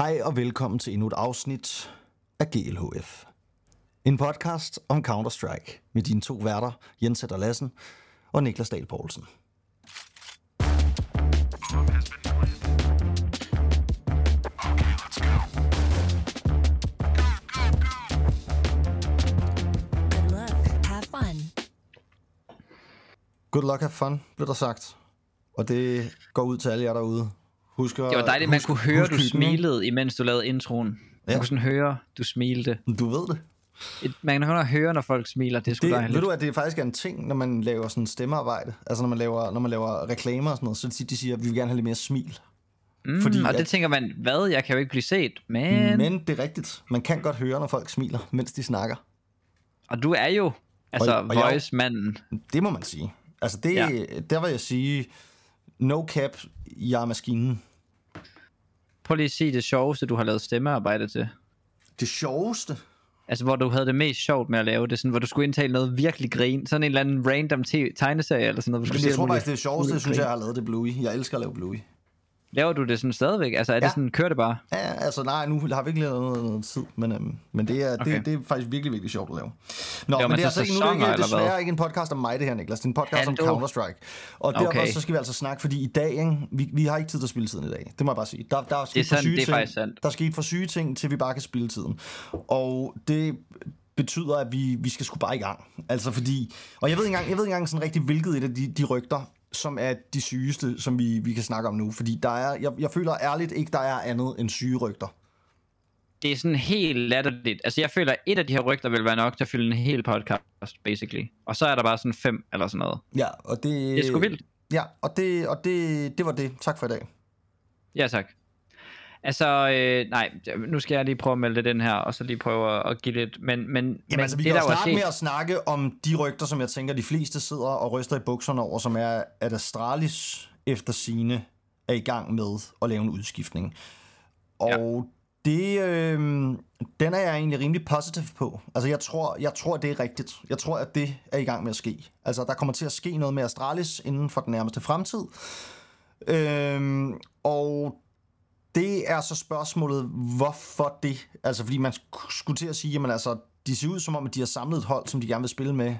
Hej og velkommen til endnu et afsnit af GLHF. En podcast om Counter-Strike med dine to værter, Jens Etter Lassen og Niklas Dahl Poulsen. Good luck. Have fun. Good luck, have fun, blev der sagt. Og det går ud til alle jer derude. Husk at, Det var dejligt, man husk- kunne høre, du smilede, imens du lavede introen. Man Ja. kunne sådan høre, du smilte. Du ved det. Et, man kan høre, når folk smiler. Det er sgu det dejligt. ved du, at det faktisk er en ting, når man laver sådan stemmearbejde. Altså når man laver, når man laver reklamer og sådan noget, så de, de siger, at vi vil gerne have lidt mere smil. mm, fordi og at- det tænker man, hvad? Jeg kan jo ikke blive set. Men... Men det er rigtigt. Man kan godt høre, når folk smiler, mens de snakker. Og du er jo altså Og- voice-manden. Det må man sige. Altså det, ja. der vil jeg sige, no cap, jeg er maskinen. Prøv lige at sige det sjoveste, du har lavet stemmearbejde til. Det sjoveste, Altså, hvor du havde det mest sjovt med at lave det. Sådan, hvor du skulle indtale noget virkelig grin. Sådan en eller anden random te- tegneserie eller sådan noget. hvor du jeg tror faktisk, det sjoveste, jeg synes, grin. jeg har lavet det Bluey. Jeg elsker at lave Bluey. Laver du det sådan stadigvæk? Altså, er det Ja. sådan, kører det bare? Ja, altså nej, nu har vi ikke lavet noget, noget tid, men, øhm, men det, er, Okay. det, det er faktisk virkelig, virkelig sjovt at lave. Nå, Laver men man det er så altså ikke, nu er det ikke, desværre ikke en podcast om mig, det her, Niklas. Det er en podcast om Hallo. Counter-Strike. Og derfor Okay. så skal vi altså snakke, fordi i dag, ikke, vi, vi har ikke tid til at spille tiden i dag. Det må jeg bare sige. Der, der er, sket for syge det er ting. Der er sket for syge ting, til vi bare kan spille tiden. Og det betyder, at vi, vi skal sgu bare i gang. Altså fordi, og jeg ved ikke engang, jeg ved ikke engang sådan rigtig, hvilket et af de, de rygter, som er de sygeste, som vi, vi kan snakke om nu. Fordi der er, jeg, jeg føler ærligt ikke, der er andet end syge rygter. det er sådan helt latterligt. Altså, jeg føler, at et af de her rygter vil være nok til at fylde en hel podcast, basically. Og så er der bare sådan fem eller sådan noget. Ja, og det... Det er sgu vildt. Ja, og det, og det, det var det. Tak for i dag. Ja, tak. Altså, øh, nej, nu skal jeg lige prøve at melde det den her, og så lige prøve at, at give lidt, men, men, Jamen men altså, vi det kan jo starte set, med at snakke om de rygter, som jeg tænker, de fleste sidder og ryster i bukserne over, som er, at Astralis efter sine er i gang med at lave en udskiftning. Og det, øh, den er jeg egentlig rimelig positiv på. Altså, jeg tror, jeg tror, det er rigtigt. Jeg tror, at det er i gang med at ske. Altså, der kommer til at ske noget med Astralis inden for den nærmeste fremtid. Øhm, og det er så spørgsmålet, hvorfor det? Altså, fordi man sk- skulle til at sige, jamen altså, de ser ud som om, at de har samlet et hold, som de gerne vil spille med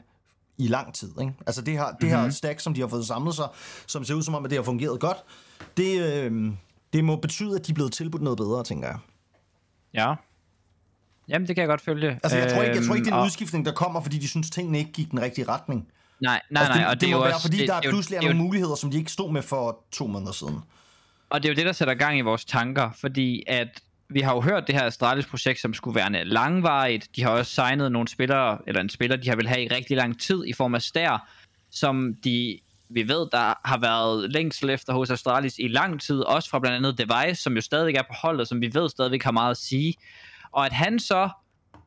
i lang tid. Ikke? Altså det her, det Mhm. her stack, som de har fået samlet sig, som ser ud som om, at det har fungeret godt, det, øh, det må betyde, at de er blevet tilbudt noget bedre, tænker jeg. ja. Jamen, det kan jeg godt følge. Altså jeg tror ikke, jeg tror ikke det er en Øhm, og- udskiftning, der kommer, fordi de synes, tingene ikke gik den rigtige retning. Nej, nej, altså, nej, det, og det, er må jo være, også... fordi det, der det er pludselig det er nogle muligheder, som de ikke stod med for to måneder siden. Og det er jo det, der sætter gang i vores tanker, fordi at vi har jo hørt det her Astralis-projekt, som skulle være langvarigt. De har også signet nogle spillere, eller en spiller, de har vil have i rigtig lang tid i form af Stær, som de, vi ved, der har været længsel efter hos Astralis i lang tid, også fra blandt andet Device, som jo stadig er på holdet, som vi ved stadigvæk har meget at sige. Og at han så,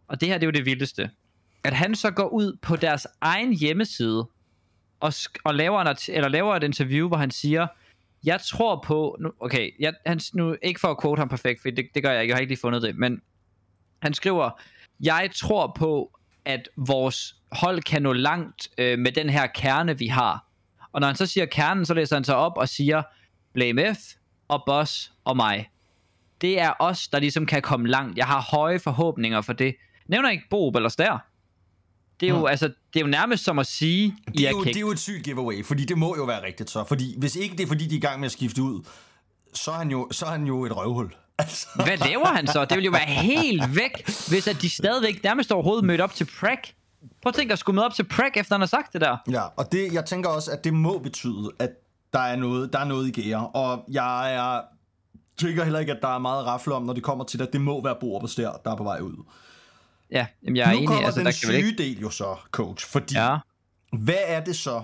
og det her det er jo det vildeste, at han så går ud på deres egen hjemmeside og, sk- og laver, en art- eller laver et interview, hvor han siger, jeg tror på, nu, okay, jeg, han, nu ikke for at quote ham perfekt, for det, det gør jeg ikke, jeg har ikke lige fundet det, men han skriver, jeg tror på, at vores hold kan nå langt øh, med den her kerne, vi har. Og når han så siger kernen, så læser han sig op og siger, Blame F og Boss og mig. Det er os, der ligesom kan komme langt. Jeg har høje forhåbninger for det. Nævner ikke Bob eller Stær. Det er jo, Hmm. altså, det er jo nærmest som at sige, Det I er, er jo, kæk. det er jo et sygt giveaway, fordi det må jo være rigtigt så. Fordi hvis ikke det er, fordi de er i gang med at skifte ud, så er han jo, så er han jo et røvhul. Altså, Hvad laver han så? Det vil jo være helt væk, hvis at de stadigvæk nærmest overhovedet mødte op til Prag. Prøv at tænke at skulle møde op til Prag, efter han har sagt det der. ja, og det, jeg tænker også, at det må betyde, at der er noget, der er noget i gære. Og jeg er, tænker heller ikke, at der er meget rafle om, når det kommer til det. Det må være Borup og Stær, der er på vej ud. Ja, jamen jeg er nu enig. kommer Altså, den der syge ikke... del jo så, coach. Fordi Ja, hvad er det så?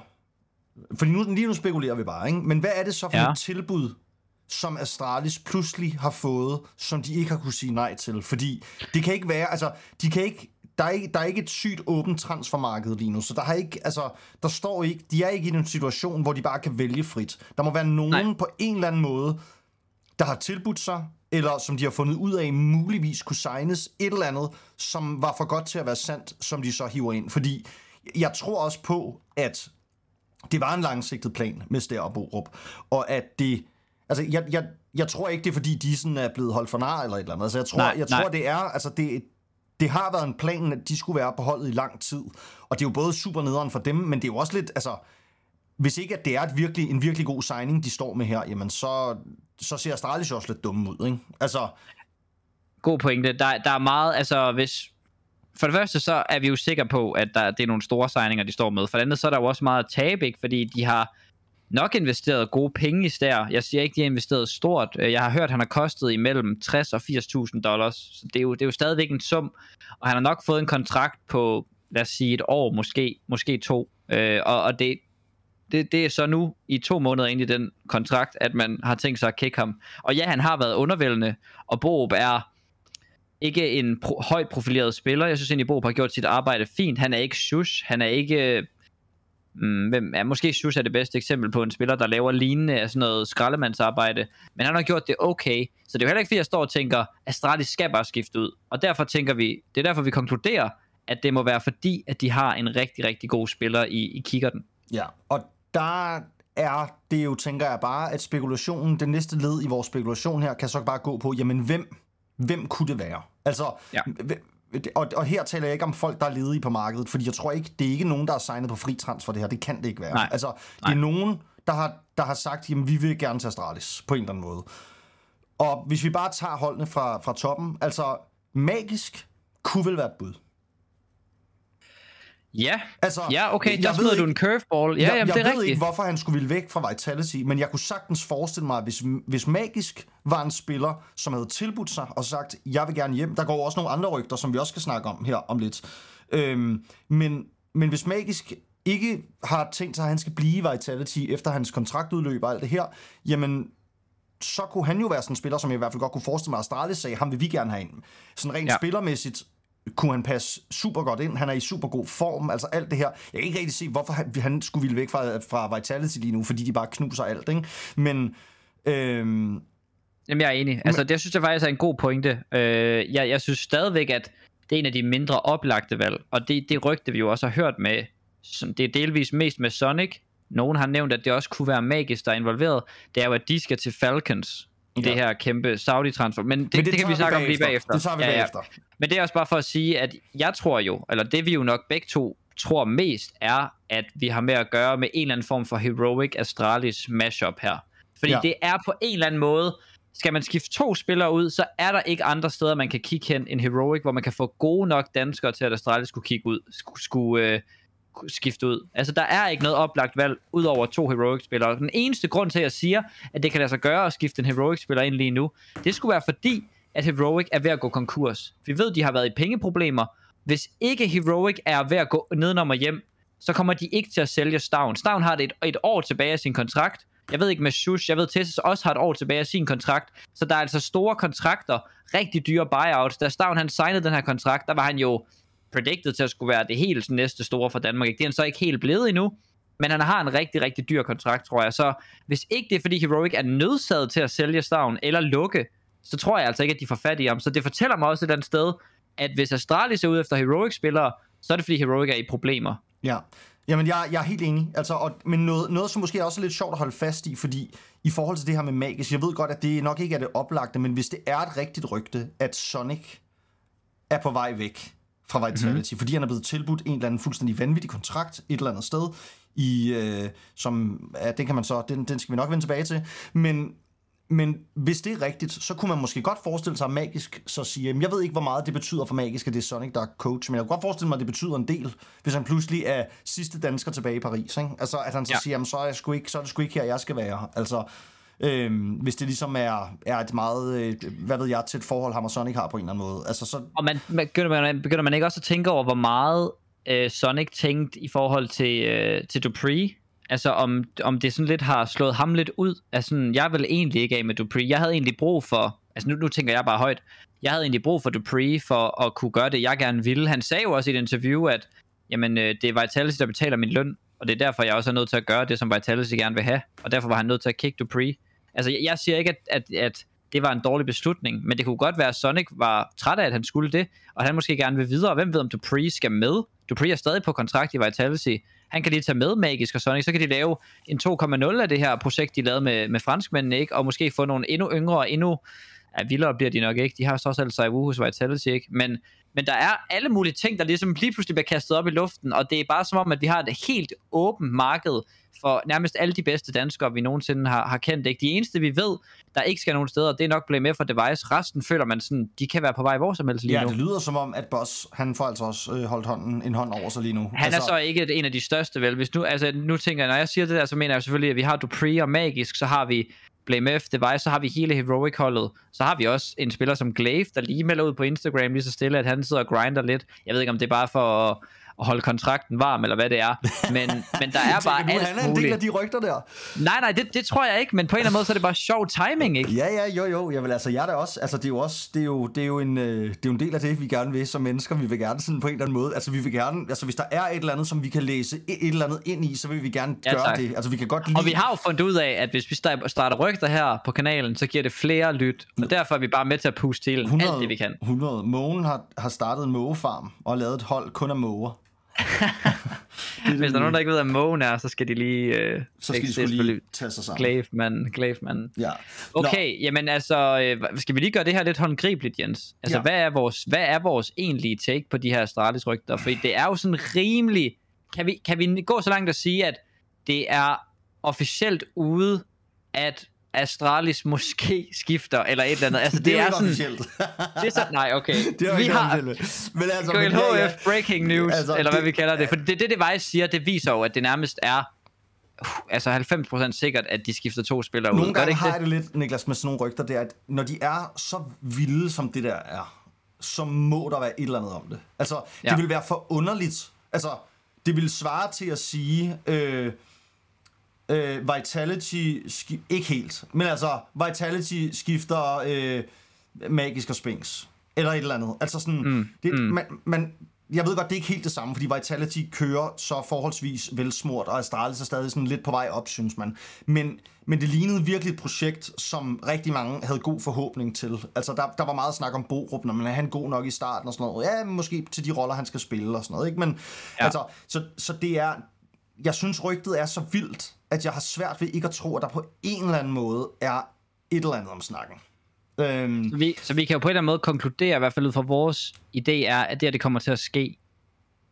Fordi nu, lige nu spekulerer vi bare, ikke? Men hvad er det så for Ja. et tilbud, som Astralis pludselig har fået, som de ikke har kunne sige nej til? Fordi det kan ikke være, altså, de kan ikke, der er ikke, der er ikke et sygt åbent transfermarked lige nu, så der har ikke, altså, der står ikke, de er ikke i en situation, hvor de bare kan vælge frit. Der må være nogen Nej. på en eller anden måde, der har tilbudt sig, eller som de har fundet ud af, muligvis kunne signes et eller andet, som var for godt til at være sandt, som de så hiver ind. Fordi jeg tror også på, at det var en langsigtet plan med Stær og Borup, og at det Altså, jeg, jeg, jeg tror ikke, det er fordi, de sådan er blevet holdt for nar eller et eller andet. Altså, jeg tror, Nej, jeg nej. tror det er, altså, det, det har været en plan, at de skulle være på holdet i lang tid. Og det er jo både super nederen for dem, men det er jo også lidt, altså, hvis ikke at det er et virkelig, en virkelig god signing, de står med her, jamen så, så ser Astralis jo også lidt dumme ud, ikke? Altså, God pointe. Der, der er meget, altså hvis... For det første, så er vi jo sikre på, at der, det er nogle store signinger, de står med. For det andet, så er der jo også meget at tabe, ikke? Fordi de har nok investeret gode penge i stær. Jeg siger ikke, de har investeret stort. Jeg har hørt, at han har kostet imellem 60 og 80.000 dollars. Så det er, jo, det er jo stadigvæk en sum. Og han har nok fået en kontrakt på, lad os sige, et år, måske, måske to. Øh, og, og det, det, det er så nu i to måneder ind i den kontrakt, at man har tænkt sig at kække ham. Og ja, han har været undervældende, og Borup er ikke en pro- højt profileret spiller. Jeg synes egentlig, Borup har gjort sit arbejde fint. Han er ikke shush. Han er ikke... Mm, hvem er, måske Sus er det bedste eksempel på en spiller, der laver lignende af sådan noget skraldemandsarbejde. Men han har gjort det okay. Så det er jo heller ikke, fordi jeg står og tænker, Astralis skal bare skifte ud. Og derfor tænker vi, det er derfor, vi konkluderer, at det må være fordi, at de har en rigtig, rigtig god spiller i, i kikkerten. Ja, og der er det jo, tænker jeg bare, at spekulationen, det næste led i vores spekulation her, kan så bare gå på, jamen hvem, hvem kunne det være? Altså, Ja. og, og her taler jeg ikke om folk, der er ledige på markedet, fordi jeg tror ikke, det er ikke nogen, der er signet på fri transfer det her. Det kan det ikke være. Nej. Altså, det Nej. er nogen, der har, der har sagt, jamen vi vil gerne til Astralis, på en eller anden måde. Og hvis vi bare tager holdene fra, fra toppen, altså magisk kunne vel være et bud. Ja, Altså, ja okay, jeg der smider du ikke- en curveball. Ja, jeg, jamen, jeg det er ved rigtigt. ikke, hvorfor han skulle ville væk fra Vitality, men jeg kunne sagtens forestille mig, at hvis, hvis Magisk var en spiller, som havde tilbudt sig og sagt, jeg vil gerne hjem. Der går også nogle andre rygter, som vi også skal snakke om her om lidt. Øhm, men, men hvis Magisk ikke har tænkt sig, at han skal blive i Vitality efter hans kontraktudløb og alt det her, jamen så kunne han jo være sådan en spiller, som jeg i hvert fald godt kunne forestille mig, at Astralis sagde, ham vil vi gerne have ind. Sådan rent ja. spillermæssigt kunne han passe super godt ind. Han er i super god form, altså alt det her. Jeg kan ikke rigtig se, hvorfor han, han skulle ville væk fra, fra Vitality lige nu, fordi de bare knuser alt, ikke? Men, øhm, Jamen, jeg er enig. Altså, det jeg synes jeg faktisk er en god pointe. Øh, jeg, jeg synes stadigvæk, at det er en af de mindre oplagte valg, og det, det rygte vi jo også har hørt med, som det er delvis mest med Sonic. Nogen har nævnt, at det også kunne være Magis, der er involveret. Det er jo, at de skal til Falcons i Ja. det her kæmpe Saudi-transfer. Men det, men det, det kan vi snakke om lige bagefter. Det tager vi Ja, ja. bagefter. Men det er også bare for at sige, at jeg tror jo, eller det vi jo nok begge to tror mest, er, at vi har med at gøre med en eller anden form for Heroic Astralis mashup her. Fordi. Ja. det er på en eller anden måde, skal man skifte to spillere ud, så er der ikke andre steder, man kan kigge hen end Heroic, hvor man kan få gode nok danskere til, at Astralis skulle kigge ud, skulle, skulle øh, skifte ud. Altså, der er ikke noget oplagt valg, ud over to Heroic-spillere. Den eneste grund til, at jeg siger, at det kan lade sig gøre at skifte en Heroic-spiller ind lige nu, det skulle være fordi, at Heroic er ved at gå konkurs. Vi ved, de har været i pengeproblemer. Hvis ikke Heroic er ved at gå nedenom og hjem, så kommer de ikke til at sælge Stavn. Stavn har det et, et år tilbage af sin kontrakt. Jeg ved ikke med Shush, jeg ved Tessus også har et år tilbage af sin kontrakt. Så der er altså store kontrakter, rigtig dyre buyouts. Da Stavn han signede den her kontrakt, der var han jo predicted til at skulle være det helt næste store for Danmark. Det er han så ikke helt blevet endnu. Men han har en rigtig, rigtig dyr kontrakt, tror jeg. Så hvis ikke det er, fordi Heroic er nødsaget til at sælge Stavn eller lukke, så tror jeg altså ikke, at de får fat i ham. Så det fortæller mig også et eller andet sted, at hvis Astralis er ude efter Heroic-spillere, så er det fordi Heroic er i problemer. Ja. Jamen, jeg, jeg er helt enig. Altså, og, men noget, noget, som måske er også lidt sjovt at holde fast i, fordi i forhold til det her med magisk, jeg ved godt, at det nok ikke er det oplagte, men hvis det er et rigtigt rygte, at Sonic er på vej væk fra Vitality, mm-hmm. fordi han er blevet tilbudt en eller anden fuldstændig vanvittig kontrakt et eller andet sted, i, øh, som, ja, den kan man så, den, den skal vi nok vende tilbage til, men men hvis det er rigtigt, så kunne man måske godt forestille sig, at Magisk så siger, jeg ved ikke, hvor meget det betyder for Magisk, at det er Sonic, der er coach, men jeg kunne godt forestille mig, at det betyder en del, hvis han pludselig er sidste dansker tilbage i Paris. Ikke? Altså, at han så ja. siger, jamen, så er, jeg sgu ikke, så er det sgu ikke her, jeg skal være. Altså, øhm, hvis det ligesom er, er et meget, øh, hvad ved jeg, tæt forhold, ham og Sonic har på en eller anden måde. Altså, så, Og man, man, begynder, man, begynder man ikke også at tænke over, hvor meget øh, Sonic tænkte i forhold til, øh, til Dupree? Altså om, om det sådan lidt har slået ham lidt ud. Altså, sådan, jeg vil egentlig ikke af med Dupree. Jeg havde egentlig brug for, altså nu, nu tænker jeg bare højt, jeg havde egentlig brug for Dupree for at kunne gøre det, jeg gerne ville. Han sagde jo også i et interview, at jamen, øh, det er Vitality, der betaler min løn, og det er derfor, jeg også er nødt til at gøre det, som Vitality gerne vil have. Og derfor var han nødt til at kigge Dupree. Altså, jeg, jeg siger ikke, at, at, at det var en dårlig beslutning, men det kunne godt være, at Sonic var træt af, at han skulle det, og han måske gerne vil videre. Hvem ved, om Dupree skal med? Dupree er stadig på kontrakt i Vitality. Han kan lige tage med Magisk og Sonic, så kan de lave en 2,0 af det her projekt, de lavede med, med franskmændene, ikke? Og måske få nogle endnu yngre og endnu ja, vildere bliver de nok ikke. De har så også altså hos Vitality, ikke? Men, men der er alle mulige ting, der ligesom lige pludselig bliver kastet op i luften, og det er bare som om, at vi har et helt åbent marked for nærmest alle de bedste danskere, vi nogensinde har, har kendt. Ikke? De eneste, vi ved, der ikke skal nogen steder, det er nok blevet med for Device. Resten føler man sådan, de kan være på vej hvor som helst lige Ja, nu. det lyder som om, at Boss, han får altså også øh, holdt hånden, en hånd over sig lige nu. Han altså, er så ikke en af de største, vel? Hvis nu, altså, nu tænker jeg, når jeg siger det der, så mener jeg selvfølgelig, at vi har Dupree og Magisk, så har vi Blame F, Device, så har vi hele Heroic-holdet. Så har vi også en spiller som Glaive, der lige melder ud på Instagram lige så stille, at han sidder og grinder lidt. Jeg ved ikke, om det er bare for at, at holde kontrakten varm, eller hvad det er. Men, men der er bare alt han er en del af de rygter der? Nej, nej, det, det tror jeg ikke, men på en eller anden måde, så er det bare sjov timing, ikke? Ja, ja, jo, jo. Jeg vil altså, jeg er da også, altså det er jo også, det er jo, det er jo en, øh, det er jo en del af det, vi gerne vil som mennesker. Vi vil gerne sådan på en eller anden måde, altså vi vil gerne, altså hvis der er et eller andet, som vi kan læse et, et eller andet ind i, så vil vi gerne Ja, gøre tak. det. Altså vi kan godt lide... Og vi har jo fundet ud af, at hvis vi sta- starter rygter her på kanalen, så giver det flere lyt. Og derfor er vi bare med til at puste til alt det, vi kan. 100. Mågen har, har startet en mågefarm og lavet et hold kun af måger. Hvis der er nogen, der ikke ved, hvad mågen er, så skal de lige... Øh, Så skal de skulle lige tage sig sammen. Glaive-manden, Glaive-manden. Ja. Okay, jamen altså, øh, skal vi lige gøre det her lidt håndgribeligt, Jens? Altså, Ja. hvad, er vores, hvad er vores egentlige take på de her Astralis-rygter? Fordi det er jo sådan rimelig... Kan vi, kan vi gå så langt at sige, at det er officielt ude, at Astralis måske skifter, eller et eller andet? Altså, det, det er, er, sådan... officielt. Det er så, nej, okay. det er vi har officielt. Men altså, KLHF ja, ja. Breaking News, Altså, eller hvad det- vi kalder det. For det, det, det Vice siger, det viser jo, at det nærmest er uh, altså 90% sikkert, at de skifter to spillere ud. Nogle Gør det gange ikke har jeg det lidt, Niklas, med sådan nogle rygter, det er, at når de er så vilde, som det der er, så må der være et eller andet om det. Altså, ja. Ja. det vil være for underligt. Altså, det vil svare til at sige, øh, øh, Vitality, ski- ikke helt, men altså, Vitality skifter øh, Magisk og Sphinx, eller et eller andet. Altså sådan, mm, det, mm. Man, man, jeg ved godt, det er ikke helt det samme, fordi Vitality kører så forholdsvis velsmurt, og Astralis er stadig sådan lidt på vej op, synes man. Men, men det lignede virkelig et projekt, som rigtig mange havde god forhåbning til. Altså, der, der var meget snak om Borup, når man er han god nok i starten og sådan noget. Ja, måske til de roller, han skal spille og sådan noget, ikke? Men ja. altså, så, så det er... Jeg synes, rygtet er så vildt, at jeg har svært ved ikke at tro, at der på en eller anden måde er et eller andet om snakken. Øhm, Så vi, så vi kan jo på en eller anden måde konkludere, i hvert fald ud fra vores idé, er, at det her det kommer til at ske.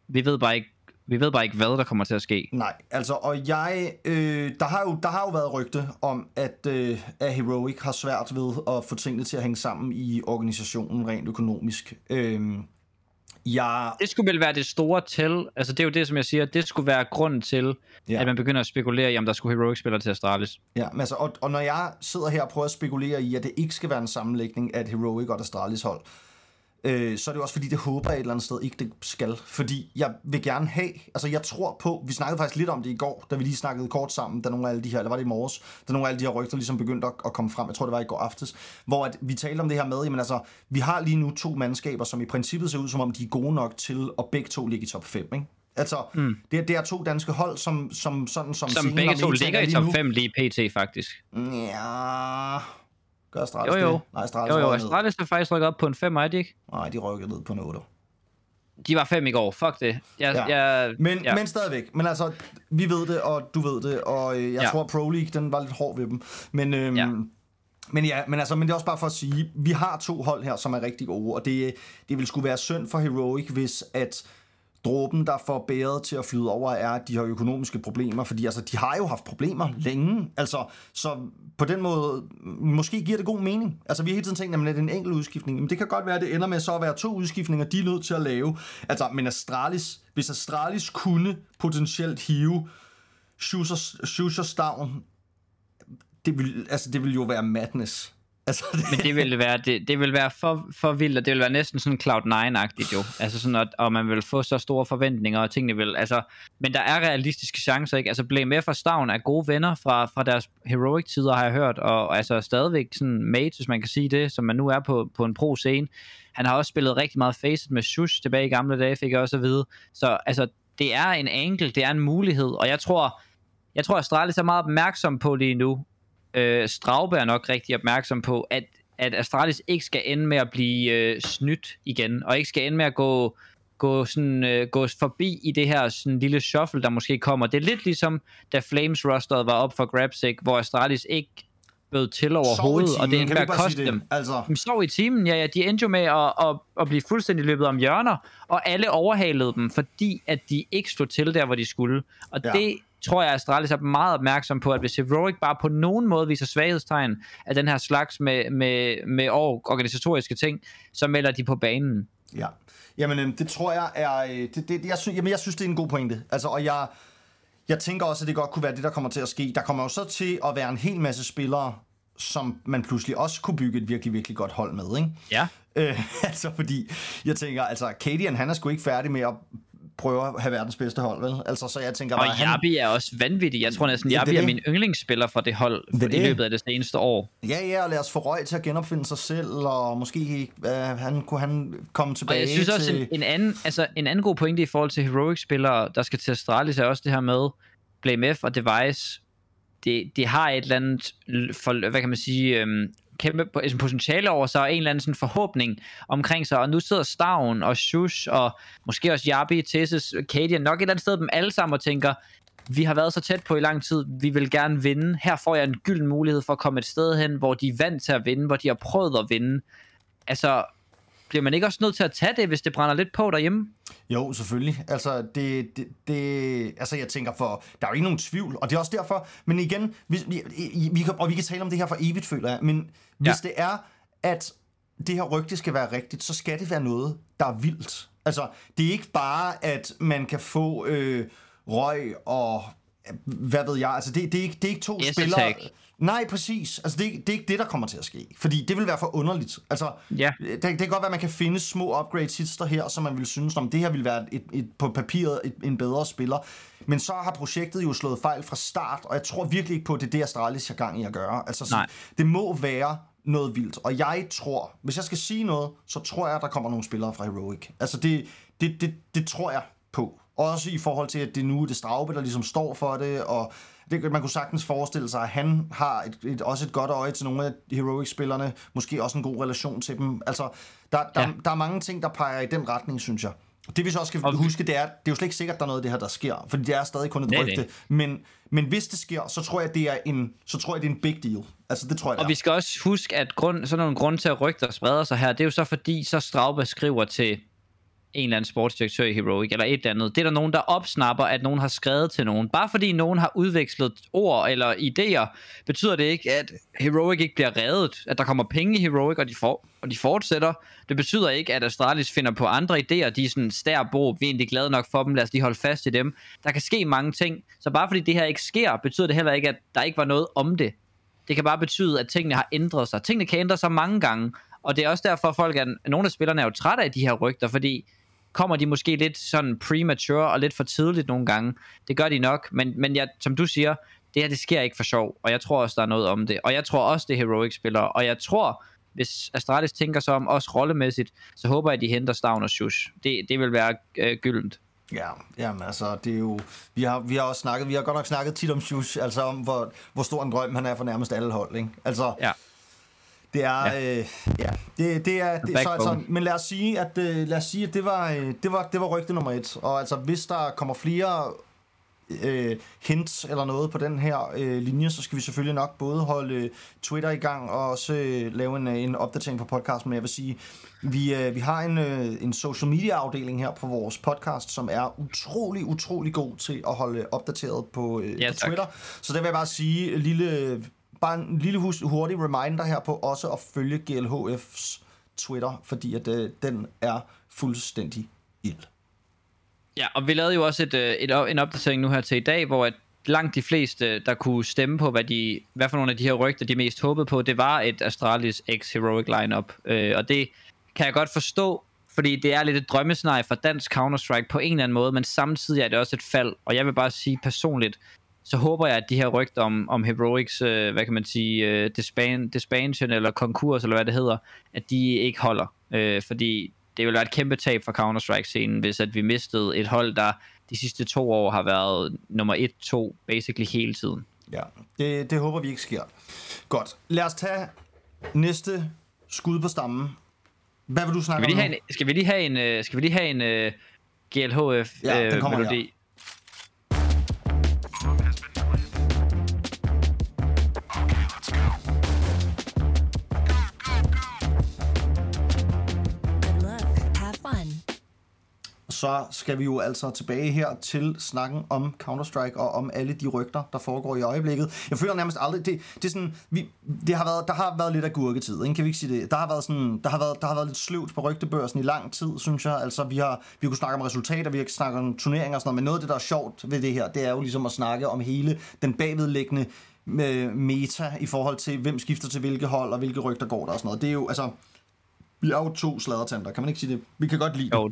Vi ved bare ikke, vi ved bare ikke, hvad der kommer til at ske. Nej, altså, og jeg, øh, der, har jo, der har jo været rygte om, at, øh, at Heroic har svært ved at få tingene til at hænge sammen i organisationen rent økonomisk. Øh, jeg, Det skulle vel være det store til, altså det er jo det, som jeg siger, det skulle være grunden til, Ja. ja. at man begynder at spekulere i, om der skulle Heroic-spillere til Astralis. ja, men altså, og, og når jeg sidder her og prøver at spekulere i, at det ikke skal være en sammenlægning af et Heroic og et Astralis hold, øh, så er det jo også fordi, det håber jeg et eller andet sted ikke, det skal. Fordi jeg vil gerne have, altså jeg tror på, vi snakkede faktisk lidt om det i går, da vi lige snakkede kort sammen, da nogle af alle de her, eller var det i morges, da nogle af alle de her rygter ligesom begyndte at, at komme frem, jeg tror det var i går aftes, hvor at vi talte om det her med, jamen altså, vi har lige nu to mandskaber, som i princippet ser ud som om, de er gode nok til at begge to ligge i top 5, ikke? Altså, mm. det, er, det er to danske hold, som, som sådan som Som begge to ligger er i top nu. 5 lige pt. faktisk. Ja, gør Astralis Jo, jo. det? Nej, Astralis Jo, jo. Astralis er faktisk rykket op på en 5, er de ikke? Nej, de rykker ned på en 8. De var 5 i går, fuck det. Jeg, Ja. jeg, Men, ja. men stadigvæk. Men altså, vi ved det, og du ved det, og øh, jeg ja. Tror, Pro League, den var lidt hård ved dem. Men, øhm, Ja. men ja, men altså, men det er også bare for at sige, vi har to hold her, som er rigtig gode, og det, det vil skulle være synd for Heroic, hvis at dråben, der får bæret til at flyde over, er, at de har økonomiske problemer, fordi altså, de har jo haft problemer længe, altså, så på den måde, måske giver det god mening. Altså, vi har hele tiden tænkt, at det er en enkelt udskiftning, men det kan godt være, at det ender med så at være to udskiftninger, de er nødt til at lave. Altså, men Astralis, hvis Astralis kunne potentielt hive Schuster Down, det vil, altså, det vil jo være madness. Altså, det, Men det ville være, det, det ville være for, for vildt, og det ville være næsten sådan Cloud9-agtigt jo. Altså sådan, at, og man vil få så store forventninger, og tingene vil, altså, men der er realistiske chancer, ikke? Altså Blame F og Stavn er gode venner fra, fra deres heroic-tider, har jeg hørt, og, og altså stadigvæk sådan mates, hvis man kan sige det, som man nu er på, på en pro-scene. Han har også spillet rigtig meget Facet med Shush tilbage i gamle dage, fik jeg også at vide. Så altså, det er en angle, det er en mulighed, og jeg tror, jeg tror, at Astralis er meget opmærksom på lige nu, øh, Straube er nok rigtig opmærksom på, at, at Astralis ikke skal ende med at blive øh, snydt igen, og ikke skal ende med at gå gå, sådan, øh, gå forbi i det her sådan, lille shuffle, der måske kommer. Det er lidt ligesom, da Flames rosteret var op for grabs, ikke? hvor Astralis ikke bød til overhovedet, og det endte med at koste dem. Altså, De sov i timen, ja, ja, de endte jo med at, at, at blive fuldstændig løbet om hjørner, og alle overhalede dem, fordi at de ikke slog til der, hvor de skulle. Og ja. det tror jeg, at Astralis er meget opmærksom på, at hvis Heroic bare på nogen måde viser svaghedstegn af den her slags med, med, med or- organisatoriske ting, så melder de på banen. Ja. Jamen, øhm, det tror jeg er... øh, Det, det, jeg, synes, jamen, jeg synes, det er en god pointe. Altså, og jeg, jeg tænker også, at det godt kunne være det, der kommer til at ske. Der kommer jo så til at være en hel masse spillere, som man pludselig også kunne bygge et virkelig, virkelig godt hold med, ikke? Ja. Øh, altså, fordi jeg tænker, altså, Kadian, han er sgu ikke færdig med at prøve at have verdens bedste hold, vel? Altså, så jeg tænker Og bare, han, Jabi er også vanvittig. Jeg tror næsten, Ja, Jabi det er er det. min yndlingsspiller for det hold Det for, i det. løbet af det seneste år. ja, ja, og lad os få røg til at genopfinde sig selv, og måske øh, han, kunne han komme Og tilbage jeg synes også, til... en, en, anden, altså, en anden god pointe i forhold til Heroic-spillere, der skal til Astralis, er også det her med Blame F og Device. Det, det har et eller andet, for, hvad kan man sige, øhm, kæmpe altså, potentiale over sig, og en eller anden sådan forhåbning omkring sig. Og nu sidder Stavn og Shush, og måske også Jabi, Tessis, Kadia, nok et eller andet sted dem alle sammen og tænker, vi har været så tæt på i lang tid, vi vil gerne vinde. Her får jeg en gylden mulighed for at komme et sted hen, hvor de er vant til at vinde, hvor de har prøvet at vinde. Altså, bliver man ikke også nødt til at tage det, hvis det brænder lidt på derhjemme? Jo, selvfølgelig. Altså, det, det, det, altså, jeg tænker for, der er jo ikke nogen tvivl, og det er også derfor, men igen, vi, vi, vi kan, og vi kan tale om det her for evigt, føler jeg, men hvis Ja. det er, at det her rygte skal være rigtigt, så skal det være noget, der er vildt. Altså, det er ikke bare, at man kan få øh, røg og øh, hvad ved jeg, altså det, det, er, ikke, det er ikke to spillere. Nej, præcis. Altså, det, er ikke- det er ikke det, der kommer til at ske. Fordi det vil være for underligt. Altså, Ja. det, det kan godt være, at man kan finde små upgrades hister her, som man vil synes, om det her vil være et, et, på papiret et, en bedre spiller. Men så har projektet jo slået fejl fra start, og jeg tror virkelig ikke på, at det er det, Astralis har gang i at gøre. Altså, så, det må være noget vildt. Og jeg tror, hvis jeg skal sige noget, så tror jeg, at der kommer nogle spillere fra Heroic. Altså, det, det, det, det tror jeg på. Også i forhold til, at det nu er det Straube, der ligesom står for det, og det, man kunne sagtens forestille sig, at han har et, et, også et godt øje til nogle af Heroic-spillerne, måske også en god relation til dem. Altså, der, der, ja. Der er mange ting, der peger i den retning, synes jeg. Det vi så også skal vi- huske, det er, det er jo slet ikke sikkert, at der er noget af det her, der sker, fordi det er stadig kun et Nej, rygte. nej. Men, men hvis det sker, så tror jeg, det er en, så tror jeg, det er en big deal. Altså, det tror jeg, det Og er. vi skal også huske, at grund, sådan nogle grunde til at rygter spreder sig her, det er jo så fordi, så Straube skriver til en eller anden sportsdirektør i Heroic, eller et eller andet. Det er der nogen, der opsnapper, at nogen har skrevet til nogen. Bare fordi nogen har udvekslet ord eller idéer, betyder det ikke, at Heroic ikke bliver reddet. At der kommer penge i Heroic, og de, for, og de fortsætter. Det betyder ikke, at Astralis finder på andre idéer. De er sådan, stærbo, vi er egentlig glade nok for dem, lad os lige holde fast i dem. Der kan ske mange ting. Så bare fordi det her ikke sker, betyder det heller ikke, at der ikke var noget om det. Det kan bare betyde, at tingene har ændret sig. Tingene kan ændre sig mange gange, og det er også derfor, at folk er, nogle af spillerne er jo trætte af de her rygter, fordi kommer de måske lidt sådan premature og lidt for tidligt nogle gange. Det gør de nok, men, men jeg, som du siger, det her det sker ikke for sjov, og jeg tror også, der er noget om det. Og jeg tror også, det er Heroic-spillere, og jeg tror, hvis Astralis tænker sig om, også rollemæssigt, så håber jeg, at de henter Stavn og Shush. Det, det vil være øh, gyldent. Ja, jamen altså, det er jo... Vi har, vi har også snakket, vi har godt nok snakket tit om Shush, altså om, hvor, hvor stor en drøm han er for nærmest alle hold, ikke? Altså, Ja. Det er... Ja, øh, ja det, det er... Det, så altså, men lad os sige, at, øh, lad os sige, at det, var, øh, det, var, det var rygte nummer et. Og altså, hvis der kommer flere øh, hints eller noget på den her øh, linje, så skal vi selvfølgelig nok både holde øh, Twitter i gang og også øh, lave en, en opdatering på podcasten. Men jeg vil sige, vi, øh, vi har en, øh, en social media afdeling her på vores podcast, som er utrolig, utrolig god til at holde opdateret på, øh, Ja, på tak. Twitter. Så der vil jeg bare sige, lille, bare en lille hus, hurtig reminder her på også at følge GLHF's Twitter, fordi at, øh, den er fuldstændig ild. Ja, og vi lavede jo også et, øh, et, en opdatering nu her til i dag, hvor at langt de fleste, øh, der kunne stemme på, hvad, de, hvad for nogle af de her rygter, de mest håbede på, det var et Astralis X Heroic lineup. Øh, og det kan jeg godt forstå, fordi det er lidt et drømmescenarie for dansk Counter-Strike på en eller anden måde, men samtidig er det også et fald. Og jeg vil bare sige personligt, så håber jeg, at de her rygter om, om Heroics, øh, hvad kan man sige, øh, disban, disbansion eller konkurs, eller hvad det hedder, at de ikke holder. Øh, fordi det ville være et kæmpe tab for Counter-Strike-scenen, hvis at vi mistede et hold, der de sidste to år har været nummer 1-2, basically hele tiden. Ja, det, det håber vi ikke sker. Godt, lad os tage næste skud på stammen. Hvad vil du snakke Skal vi lige om have en, skal vi lige have en, øh, skal vi lige have en, øh, GLHF Ja, den øh, kommer her. melodi. Good så skal vi jo altså tilbage her til snakken om Counter-Strike og om alle de rygter, der foregår i øjeblikket. Jeg føler nærmest aldrig, det, det er sådan, vi, det har været, der har været lidt af gurketid, ikke? kan vi ikke sige det? Der har været, sådan, der har været, der har været lidt sløvt på rygtebørsen i lang tid, synes jeg. Altså, vi har, vi kunne snakke om resultater, vi har snakket om turneringer og sådan noget, men noget af det, der er sjovt ved det her, det er jo ligesom at snakke om hele den bagvedliggende øh, meta i forhold til, hvem skifter til hvilke hold, og hvilke rygter går der og sådan noget. Det er jo, altså, vi er jo to sladertanter, kan man ikke sige det? Vi kan godt lide det. Jo,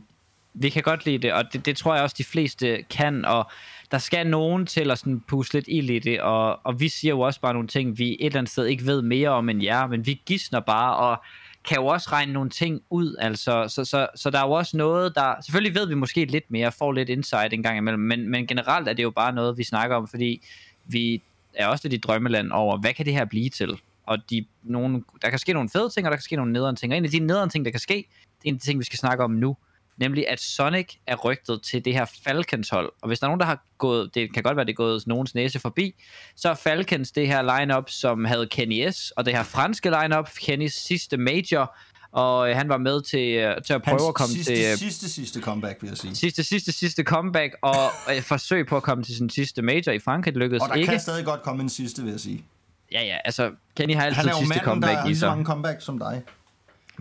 vi kan godt lide det, og det, det tror jeg også, de fleste kan, og der skal nogen til at sådan puste lidt ild i det, og, og vi siger jo også bare nogle ting, vi et eller andet sted ikke ved mere om end jer, men vi gisner bare, og kan jo også regne nogle ting ud, altså, så, så, så der er jo også noget, der, selvfølgelig ved vi måske lidt mere, får lidt insight en gang imellem, men, men generelt er det jo bare noget, vi snakker om, fordi vi er også lidt i drømmeland over, hvad kan det her blive til? Og de, nogle, der kan ske nogle fede ting, og der kan ske nogle nederen ting, og en af de nederen ting, der kan ske, det er en af de ting, vi skal snakke om nu, nemlig at Sonic er rygtet til det her Falcons hold. Og hvis der er nogen, der har gået, det kan godt være, det er gået nogens næse forbi, så er Falcons det her lineup, som havde Kenny S, og det her franske lineup, Kennys sidste major, og øh, han var med til, øh, til at prøve Hans at komme sidste, til... øh, sidste, sidste comeback, vil jeg sige. Sidste, sidste, sidste comeback, og øh, forsøg på at komme til sin sidste major i Frankrig. Det lykkedes Og der ikke. kan stadig godt komme en sidste, vil jeg sige. Ja, ja, altså, Kenny har altid Han er jo sidste manden, der comeback har i lige så sig. mange comeback som dig.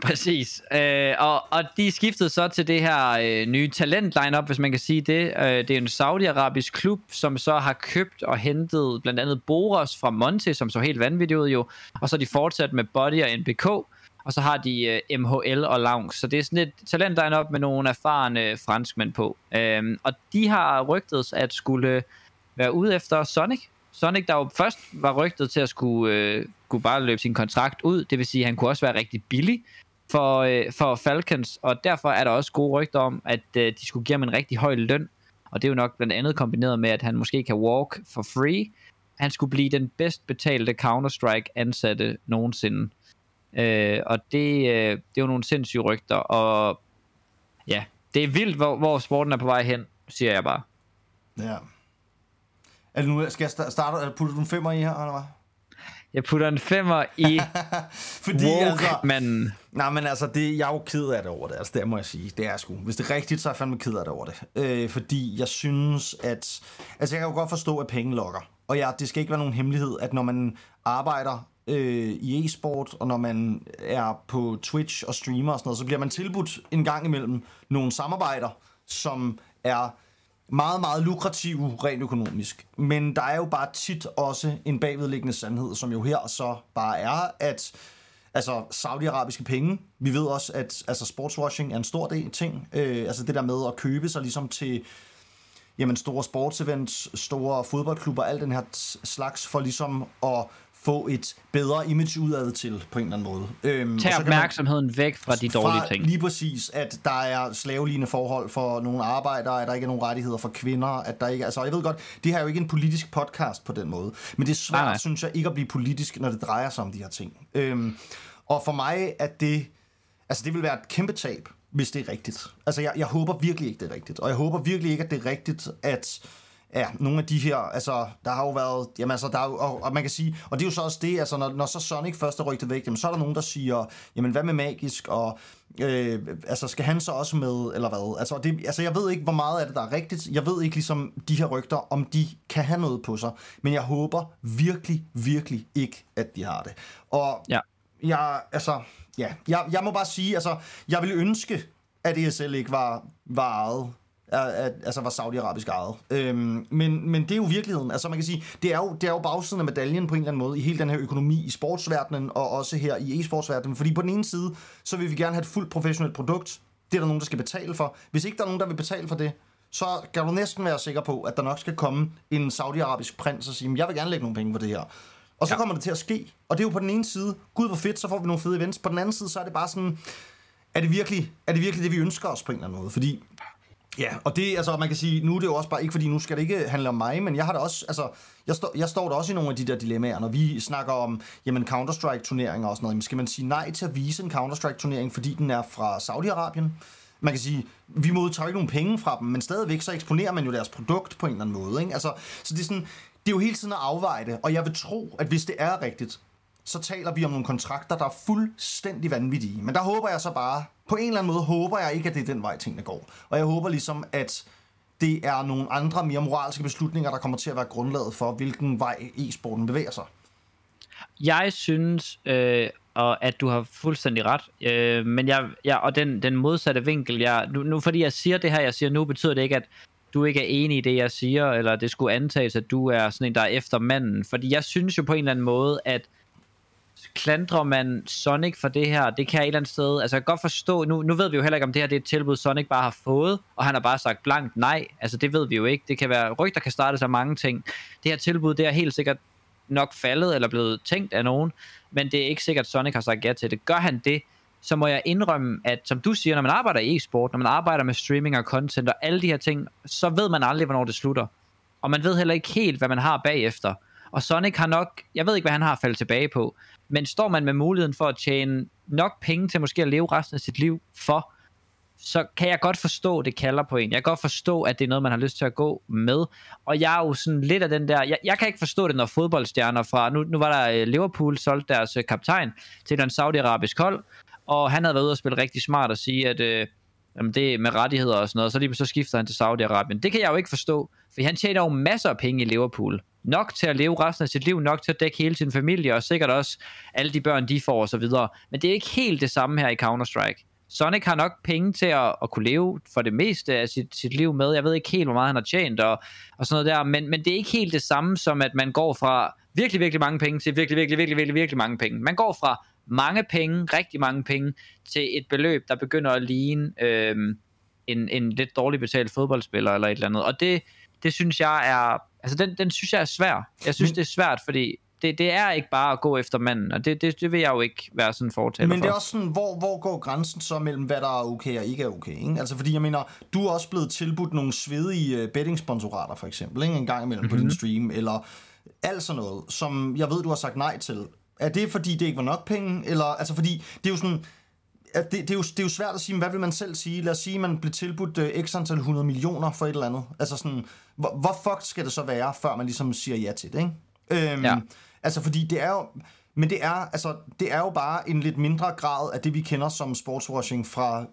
Præcis. Øh, og, og de skiftede så til det her øh, nye talent lineup, hvis man kan sige det. Øh, det er en saudiarabisk klub, som så har købt og hentet blandt andet Boros fra Monte, som så helt vanvittigt ud jo. Og så er de fortsat med Body og NBK. Og så har de øh, MHL og Lounge. Så det er sådan et talent lineup med nogle erfarne franskmænd på. Øh, og de har rygtet at skulle øh, være ude efter Sonic. Sonic, der jo først var rygtet til at skulle, øh, skulle bare løbe sin kontrakt ud, det vil sige, at han kunne også være rigtig billig for, øh, for Falcons, og derfor er der også gode rygter om, at øh, de skulle give ham en rigtig høj løn, og det er jo nok blandt andet kombineret med, at han måske kan walk for free. Han skulle blive den bedst betalte Counter-Strike ansatte nogensinde. Øh, og det, øh, det er jo nogle sindssyge rygter, og ja, det er vildt, hvor, hvor sporten er på vej hen, siger jeg bare. Ja. Er det nu, skal jeg starte, eller putter du en femmer i her, eller hvad? Jeg putter en femmer i Fordi altså, Woke-manden. nej, men altså, det, jeg er jo ked af det over det, altså det må jeg sige, det er sgu. Hvis det er rigtigt, så er jeg fandme ked af det over det. Øh, fordi jeg synes, at, altså jeg kan jo godt forstå, at penge lokker. Og ja, det skal ikke være nogen hemmelighed, at når man arbejder øh, i e-sport, og når man er på Twitch og streamer og sådan noget, så bliver man tilbudt en gang imellem nogle samarbejder, som er meget, meget lukrative rent økonomisk. Men der er jo bare tit også en bagvedliggende sandhed, som jo her så bare er, at altså saudiarabiske penge, vi ved også, at altså, sportswashing er en stor del ting. Øh, altså det der med at købe sig ligesom til jamen, store sportsevents, store fodboldklubber, alt den her t- slags, for ligesom at få et bedre image udad til, på en eller anden måde. Øhm, Tag kan man- opmærksomheden væk fra de dårlige fra ting. Lige præcis, at der er slavelignende forhold for nogle arbejdere, at der ikke er nogen rettigheder for kvinder, at der ikke altså jeg ved godt, det her er jo ikke en politisk podcast på den måde, men det er svært, Nej, nej. synes jeg, ikke at blive politisk, når det drejer sig om de her ting. Øhm, og for mig er det, altså det vil være et kæmpe tab, hvis det er rigtigt. Altså jeg, jeg håber virkelig ikke, det er rigtigt, og jeg håber virkelig ikke, at det er rigtigt, at Ja, nogle af de her, altså, der har jo været, jamen altså, der er jo, og, og man kan sige, og det er jo så også det, altså, når, når så Sonic først er rygtet væk, jamen, så er der nogen, der siger, jamen, hvad med Magisk, og øh, altså, skal han så også med, eller hvad? Altså, det, altså, jeg ved ikke, hvor meget af det, der er rigtigt. Jeg ved ikke, ligesom, de her rygter, om de kan have noget på sig, men jeg håber virkelig, virkelig ikke, at de har det. Og Ja. jeg, altså, ja, jeg, jeg må bare sige, altså, jeg ville ønske, at ESL ikke var, var ejet er- er- altså var saudiarabisk ejet. Øhm, men, men det er jo virkeligheden. Altså man kan sige, det er, jo, det er jo bagsiden af medaljen på en eller anden måde i hele den her økonomi i sportsverdenen og også her i e-sportsverdenen. Fordi på den ene side, så vil vi gerne have et fuldt professionelt produkt. Det er der nogen, der skal betale for. Hvis ikke der er nogen, der vil betale for det, så kan du næsten være sikker på, at der nok skal komme en saudiarabisk prins og sige, jeg vil gerne lægge nogle penge på det her. Og så ja. kommer det til at ske. Og det er jo på den ene side, gud hvor fedt, så får vi nogle fede events. På den anden side, så er det bare sådan, er det virkelig, er det, virkelig det, vi ønsker os på en eller anden måde? Fordi Ja, og det, altså, man kan sige, nu er det jo også bare, ikke fordi nu skal det ikke handle om mig, men jeg har da også, altså, jeg, står, jeg står der også i nogle af de der dilemmaer, når vi snakker om, jamen, Counter-Strike-turneringer og sådan noget, jamen, skal man sige nej til at vise en Counter-Strike-turnering, fordi den er fra Saudi-Arabien? man kan sige, vi modtager ikke nogen penge fra dem, men stadigvæk så eksponerer man jo deres produkt på en eller anden måde. Ikke? Altså, så det er, sådan, det er jo hele tiden at afveje det, og jeg vil tro, at hvis det er rigtigt, så taler vi om nogle kontrakter, der er fuldstændig vanvittige. Men der håber jeg så bare, på en eller anden måde håber jeg ikke, at det er den vej, tingene går. Og jeg håber ligesom, at det er nogle andre mere moralske beslutninger, der kommer til at være grundlaget for, hvilken vej e-sporten bevæger sig. Jeg synes, øh, og at du har fuldstændig ret, øh, men jeg, jeg, og den, den modsatte vinkel, jeg, nu, nu fordi jeg siger det her, jeg siger nu, betyder det ikke, at du ikke er enig i det, jeg siger, eller det skulle antages, at du er sådan en, der er efter manden. Fordi jeg synes jo på en eller anden måde, at klandrer man Sonic for det her, det kan jeg et eller andet sted, altså jeg kan godt forstå, nu, nu ved vi jo heller ikke, om det her det er et tilbud, Sonic bare har fået, og han har bare sagt blankt nej, altså det ved vi jo ikke, det kan være, rygter kan starte sig mange ting, det her tilbud, det er helt sikkert nok faldet, eller blevet tænkt af nogen, men det er ikke sikkert, at Sonic har sagt ja til det. Gør han det, så må jeg indrømme, at som du siger, når man arbejder i e-sport, når man arbejder med streaming og content og alle de her ting, så ved man aldrig, hvornår det slutter. Og man ved heller ikke helt, hvad man har bagefter. Og Sonic har nok, jeg ved ikke, hvad han har faldet tilbage på, men står man med muligheden for at tjene nok penge til måske at leve resten af sit liv for, så kan jeg godt forstå, at det kalder på en. Jeg kan godt forstå, at det er noget, man har lyst til at gå med. Og jeg er jo sådan lidt af den der... Jeg, jeg kan ikke forstå det, når fodboldstjerner fra... Nu, nu var der øh, Liverpool solgt deres øh, kaptajn til en saudiarabisk hold, og han havde været ude og spille rigtig smart og sige, at øh, jamen det er med rettigheder og sådan noget, så lige så skifter han til Saudi-Arabien. Det kan jeg jo ikke forstå, for han tjener jo masser af penge i Liverpool. Nok til at leve resten af sit liv, nok til at dække hele sin familie, og sikkert også alle de børn, de får og så videre. Men det er ikke helt det samme her i Counter-Strike. Sonic har nok penge til at, at kunne leve for det meste af sit, sit liv med. Jeg ved ikke helt, hvor meget han har tjent og, og sådan noget der, men, men det er ikke helt det samme som, at man går fra virkelig, virkelig mange penge til virkelig, virkelig, virkelig, virkelig, virkelig mange penge. Man går fra mange penge, rigtig mange penge, til et beløb, der begynder at ligne øh, en, en lidt dårligt betalt fodboldspiller eller et eller andet. Og det, det synes jeg er, altså den, den synes jeg er svær. Jeg synes, Men... det er svært, fordi det, det er ikke bare at gå efter manden, og det, det, det vil jeg jo ikke være sådan fortaler Men det er også sådan, hvor, hvor går grænsen så mellem, hvad der er okay og ikke er okay? Ikke? Altså fordi jeg mener, du er også blevet tilbudt nogle svedige øh, betting-sponsorater for eksempel, ikke? en gang imellem mm-hmm. på din mhm. stream, eller alt sådan noget, som jeg ved, du har sagt nej til. Er det fordi, det ikke var nok penge? Eller, altså fordi, det er jo sådan, det, det, er jo, det er jo svært at sige, hvad vil man selv sige? Lad os sige, at man bliver tilbudt uh, x antal 100 millioner for et eller andet. Altså sådan, hvor, hvor fuck skal det så være, før man ligesom siger ja til det, ikke? Øhm, ja. Altså, fordi det er jo... Men det er, altså, det er jo bare en lidt mindre grad af det, vi kender som sportswashing fra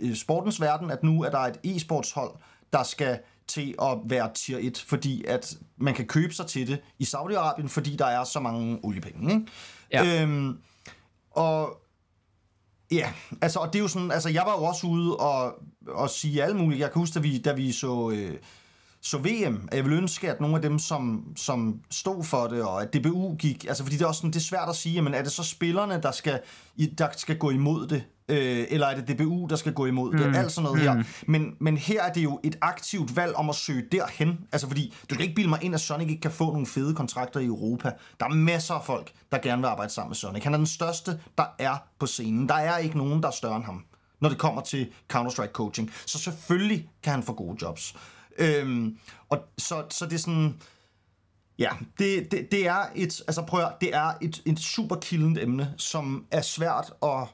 øh, sportens verden, at nu er der et e-sportshold, der skal til at være tier 1, fordi at man kan købe sig til det i Saudi-Arabien, fordi der er så mange oliepenge. Ikke? Ja. Øhm, og ja, altså, og det er jo sådan, altså jeg var jo også ude og, og sige alt muligt. Jeg kan huske, da vi, da vi så... Øh, så VM, jeg vil ønske, at nogle af dem, som, som stod for det, og at DBU gik, altså fordi det er også sådan, det er svært at sige, men er det så spillerne, der skal, der skal gå imod det, øh, eller er det DBU, der skal gå imod mm. det, alt sådan noget mm. her. Men, men her er det jo et aktivt valg om at søge derhen, altså fordi, du skal ikke bilde mig ind, at Sonic ikke kan få nogle fede kontrakter i Europa. Der er masser af folk, der gerne vil arbejde sammen med Sonic. Han er den største, der er på scenen. Der er ikke nogen, der er større end ham, når det kommer til Counter-Strike coaching. Så selvfølgelig kan han få gode jobs. Øhm, og så, så det er sådan... Ja, det, det, det er et, altså prøv at, det er et, et super kildent emne, som er svært at,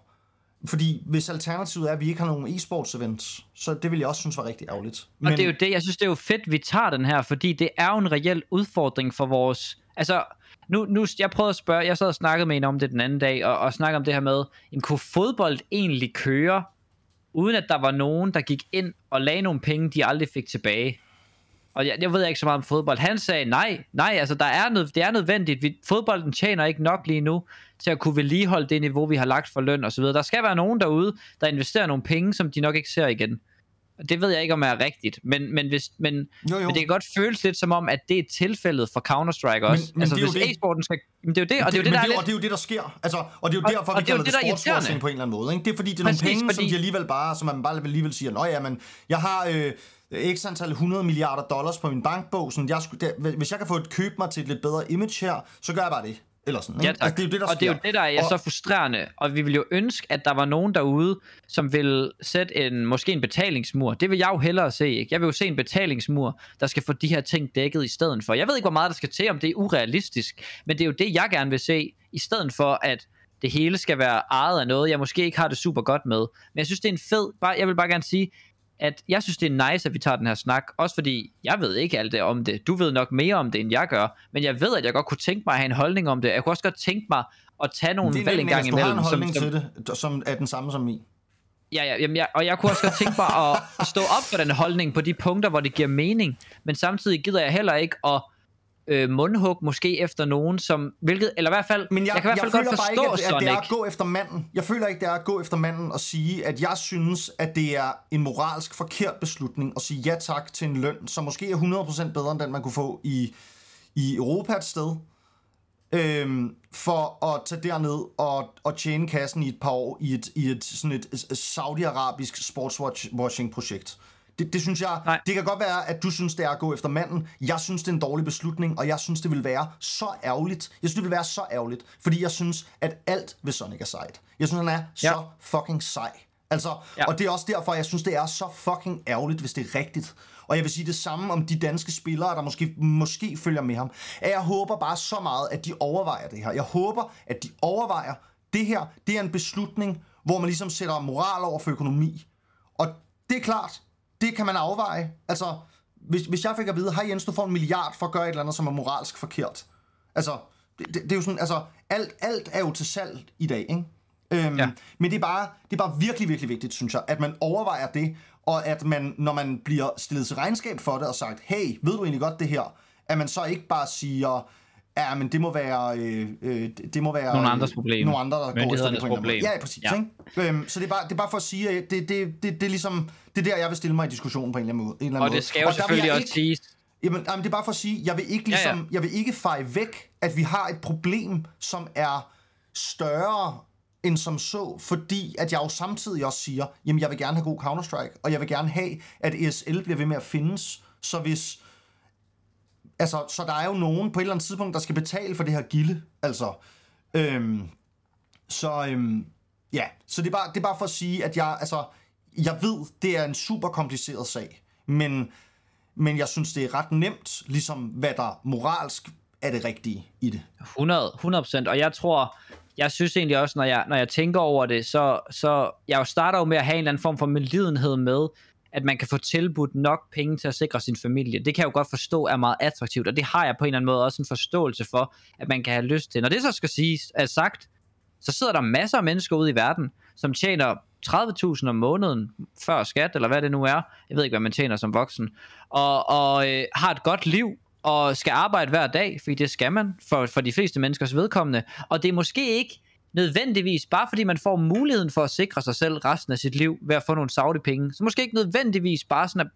fordi hvis alternativet er, at vi ikke har nogen e-sports events, så det vil jeg også synes var rigtig ærgerligt. Men... Og det er jo det, jeg synes det er jo fedt, vi tager den her, fordi det er jo en reel udfordring for vores, altså nu, nu, jeg prøvede at spørge, jeg sad og snakkede med en om det den anden dag, og, og snakkede om det her med, jamen, kunne fodbold egentlig køre uden at der var nogen, der gik ind og lagde nogle penge, de aldrig fik tilbage. Og jeg, jeg ved ikke så meget om fodbold. Han sagde, nej, nej, altså der er noget, det er nødvendigt. Vi, fodbolden tjener ikke nok lige nu til at kunne vedligeholde det niveau, vi har lagt for løn osv. Der skal være nogen derude, der investerer nogle penge, som de nok ikke ser igen. Det ved jeg ikke, om er rigtigt, men, men, hvis, men, jo, jo. men det kan godt føles lidt som om, at det er tilfældet for Counter-Strike også. Men, men altså, det hvis e-sporten skal... Men det er jo det, og det, det er jo det, der er, og det er jo det, der sker. Altså, og det er jo derfor, og, vi kalder det, det sportswashing på en eller anden måde. Ikke? Det er fordi, det er nogle Præcis, penge, fordi... som de alligevel bare, som man bare alligevel siger, nå ja, men jeg har... Øh, x antal 100 milliarder dollars på min bankbog. Sådan, jeg skulle, der, hvis jeg kan få et køb mig til et lidt bedre image her, så gør jeg bare det. Eller sådan, ikke? Ja, tak. Altså, det er jo det, der og sker. det er jo det, der er og... så frustrerende. Og vi vil jo ønske, at der var nogen derude, som vil sætte en, måske en betalingsmur. Det vil jeg jo hellere se. Ikke? Jeg vil jo se en betalingsmur, der skal få de her ting dækket i stedet for. Jeg ved ikke, hvor meget der skal til, om det er urealistisk. Men det er jo det, jeg gerne vil se, i stedet for at det hele skal være ejet af noget, jeg måske ikke har det super godt med. Men jeg synes, det er en fed, bare, jeg vil bare gerne sige, at jeg synes, det er nice, at vi tager den her snak, også fordi jeg ved ikke alt det om det. Du ved nok mere om det, end jeg gør, men jeg ved, at jeg godt kunne tænke mig at have en holdning om det. Jeg kunne også godt tænke mig at tage nogle valg en gang hvis du har imellem. en holdning som, som, til det, som er den samme som min. Ja, ja jamen, jeg, og jeg kunne også godt tænke mig at stå op for den holdning på de punkter, hvor det giver mening, men samtidig gider jeg heller ikke at øh, mundhug måske efter nogen, som, hvilket, eller i hvert fald, Men jeg, jeg kan i hvert fald godt bare forstå ikke, at, at det er at gå efter manden. Jeg føler ikke, det er at gå efter manden og sige, at jeg synes, at det er en moralsk forkert beslutning at sige ja tak til en løn, som måske er 100% bedre end den, man kunne få i, i Europa et sted, øhm, for at tage derned og, og tjene kassen i et par år i et, i et, sådan et, et saudi-arabisk sportswashing-projekt. Det, det synes jeg, Nej. det kan godt være, at du synes, det er at gå efter manden. Jeg synes, det er en dårlig beslutning, og jeg synes, det vil være så ærgerligt. Jeg synes, det vil være så ærgerligt, fordi jeg synes, at alt ved Sonic er sejt. Jeg synes, han er Ja. så fucking sej. Altså, Ja. og det er også derfor, jeg synes, det er så fucking ærgerligt, hvis det er rigtigt. Og jeg vil sige det samme om de danske spillere, der måske, måske følger med ham. At jeg håber bare så meget, at de overvejer det her. Jeg håber, at de overvejer, det her, det er en beslutning, hvor man ligesom sætter moral over for økonomi. Og det er klart, det kan man afveje. Altså, hvis, hvis jeg fik at vide, hej Jens, du får en milliard for at gøre et eller andet, som er moralsk forkert. Altså, det, det, det er jo sådan, altså, alt, alt er jo til salg i dag, ikke? Øhm, Ja. Men det er, bare, det er bare virkelig, virkelig vigtigt, synes jeg, at man overvejer det, og at man, når man bliver stillet til regnskab for det og sagt, hey, ved du egentlig godt det her, at man så ikke bare siger, ja, men det må være, øh, øh, det- må være Nogle andres problem. Nogle andre, der går efter det på problem. Ja, præcis. Ja. Ikke? Øhm, så det er, bare, det er bare for at sige, at det, det, det, det, er ligesom, det er der, jeg vil stille mig i diskussionen på en eller anden måde. En eller anden Og måde. det skal jo vil selvfølgelig også ikke- siges, Jamen, jamen, det er bare for at sige, jeg vil ikke Ja, ja. ligesom, jeg vil ikke feje væk, at vi har et problem, som er større end som så, fordi at jeg jo samtidig også siger, jamen jeg vil gerne have god Counter-Strike, og jeg vil gerne have, at ESL bliver ved med at findes, så hvis, altså, så der er jo nogen på et eller andet tidspunkt, der skal betale for det her gilde, altså, øhm, så, øhm, ja, så det er, bare, det er bare for at sige, at jeg, altså, jeg ved, det er en super kompliceret sag, men, men jeg synes, det er ret nemt, ligesom hvad der moralsk er det rigtige i det. 100, 100%, og jeg tror, jeg synes egentlig også, når jeg, når jeg tænker over det, så, så jeg jo starter jo med at have en eller anden form for medlidenhed med, at man kan få tilbudt nok penge til at sikre sin familie. Det kan jeg jo godt forstå er meget attraktivt, og det har jeg på en eller anden måde også en forståelse for, at man kan have lyst til. Når det så skal siges, er sagt, så sidder der masser af mennesker ude i verden, som tjener 30.000 om måneden før skat, eller hvad det nu er. Jeg ved ikke, hvad man tjener som voksen. Og, og øh, har et godt liv, og skal arbejde hver dag, fordi det skal man for, for de fleste menneskers vedkommende. Og det er måske ikke nødvendigvis, bare fordi man får muligheden for at sikre sig selv resten af sit liv ved at få nogle Saudi-penge, så måske ikke nødvendigvis bare sådan, at,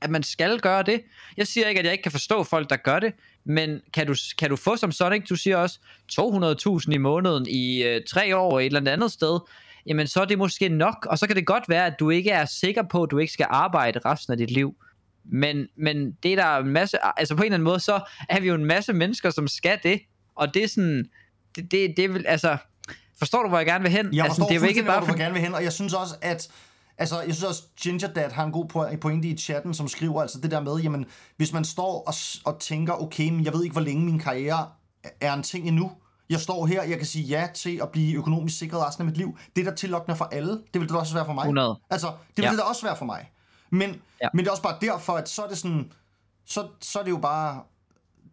at man skal gøre det. Jeg siger ikke, at jeg ikke kan forstå folk, der gør det, men kan du, kan du få som Sonic, du siger også 200.000 i måneden i øh, tre år et eller andet sted, jamen så er det måske nok, og så kan det godt være, at du ikke er sikker på, at du ikke skal arbejde resten af dit liv. Men, men det er der en masse, altså på en eller anden måde, så er vi jo en masse mennesker, som skal det, og det er sådan, det, det, det vil, altså, forstår du, hvor jeg gerne vil hen? Jeg altså, forstår det er jo ikke bare hvor du gerne vil hen, og jeg synes også, at Altså, jeg synes også, Ginger Dad har en god po- pointe i chatten, som skriver altså det der med, jamen, hvis man står og, og tænker, okay, men jeg ved ikke, hvor længe min karriere er en ting endnu. Jeg står her, jeg kan sige ja til at blive økonomisk sikret resten af mit liv. Det er der tillokkende for alle. Det vil det også være for mig. 100. Altså, det vil Ja. det da også være for mig. Men, ja. men det er også bare derfor, at så er det sådan, så, så er det jo bare,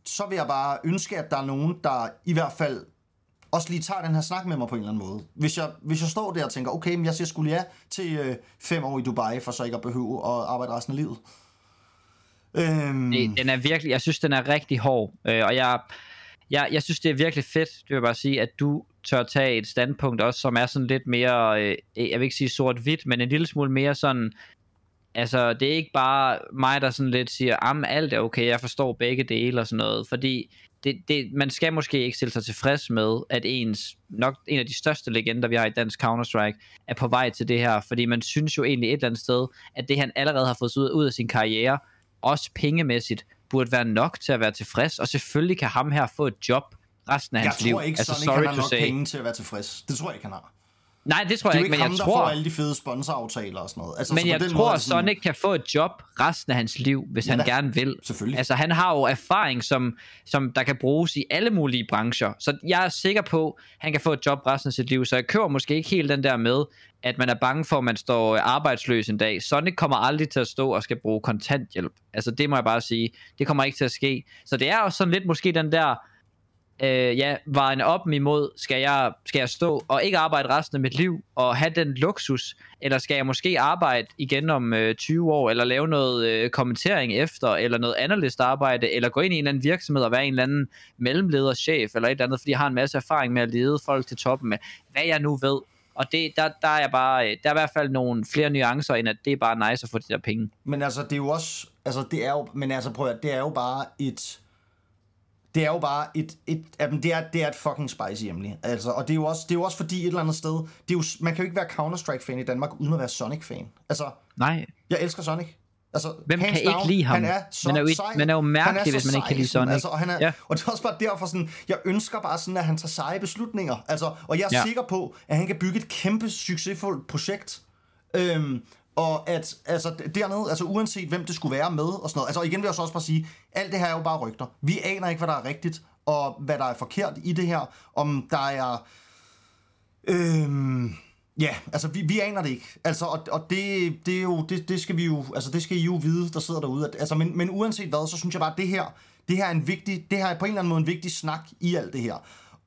så vil jeg bare ønske, at der er nogen, der i hvert fald også lige tager den her snak med mig på en eller anden måde. Hvis jeg, hvis jeg står der og tænker, okay, men jeg siger skulle ja til øh, fem år i Dubai, for så ikke at behøve at arbejde resten af livet. Øhm, Det, den er virkelig, jeg synes, den er rigtig hård, øh, og jeg, jeg, jeg synes, det er virkelig fedt, det vil jeg bare sige, at du tør tage et standpunkt også, som er sådan lidt mere, øh, jeg vil ikke sige sort-hvidt, men en lille smule mere sådan, altså det er ikke bare mig, der sådan lidt siger, am alt er okay, jeg forstår begge dele og sådan noget, fordi det, det, man skal måske ikke stille sig tilfreds med, at ens, nok en af de største legender, vi har i dansk Counter-Strike, er på vej til det her, fordi man synes jo egentlig et eller andet sted, at det han allerede har fået ud, ud af sin karriere, også pengemæssigt, burde være nok til at være tilfreds, og selvfølgelig kan ham her få et job resten af jeg hans liv. tror ikke, altså, Sonic sorry han har nok say. penge til at være tilfreds. Det tror jeg ikke, han har. Nej, det tror Det er jeg ikke, men ham, jeg der tror... får alle de fede sponsoraftaler og sådan noget. Altså, så Men på jeg den tror, måde er at det sådan- Sonic kan få et job resten af hans liv, hvis Ja han da. gerne vil. Selvfølgelig. Altså, han har jo erfaring, som, som der kan bruges i alle mulige brancher. Så jeg er sikker på, at han kan få et job resten af sit liv. Så jeg kører måske ikke helt den der med, at man er bange for, at man står arbejdsløs en dag. Sonic kommer aldrig til at stå og skal bruge kontanthjælp. Altså, det må jeg bare sige. Det kommer ikke til at ske. Så det er også sådan lidt måske den der øh, ja, vejen op imod, skal jeg, skal jeg stå og ikke arbejde resten af mit liv og have den luksus, eller skal jeg måske arbejde igen om øh, 20 år, eller lave noget øh, kommentering efter, eller noget analyst arbejde, eller gå ind i en eller anden virksomhed og være en eller anden mellemleder, chef, eller et eller andet, fordi jeg har en masse erfaring med at lede folk til toppen med, hvad jeg nu ved. Og det, der, der er bare, øh, der er i hvert fald nogle flere nuancer, end at det er bare nice at få de der penge. Men altså, det er jo også... Altså, det er jo... Men altså, prøv at, det er jo bare et... Det er jo bare et... et jamen, det, er, det er et fucking spicy emne. Altså, og det er, jo også, det er jo også fordi et eller andet sted... Det er jo, man kan jo ikke være Counter-Strike-fan i Danmark, uden at være Sonic-fan. Altså, Nej, jeg elsker Sonic. Altså, Hvem kan ikke down, lide ham? Han er så Man er jo ikke- sej. man er jo mærkelig, så hvis man ikke kan lide Sonic. Altså, og, han er, Ja. og det er også bare derfor sådan, jeg ønsker bare sådan, at han tager seje beslutninger. Altså, og jeg er Ja. sikker på, at han kan bygge et kæmpe succesfuldt projekt. Øhm, og at altså, dernede, altså uanset hvem det skulle være med og sådan noget, altså igen vil jeg så også bare sige, alt det her er jo bare rygter. Vi aner ikke, hvad der er rigtigt, og hvad der er forkert i det her, om der er... Øhm, ja, altså vi, vi aner det ikke. Altså, og, og det, det, er jo, det, det skal vi jo, altså det skal I jo vide, der sidder derude. At, altså, men, men uanset hvad, så synes jeg bare, at det her, det her er en vigtig, det her er på en eller anden måde en vigtig snak i alt det her.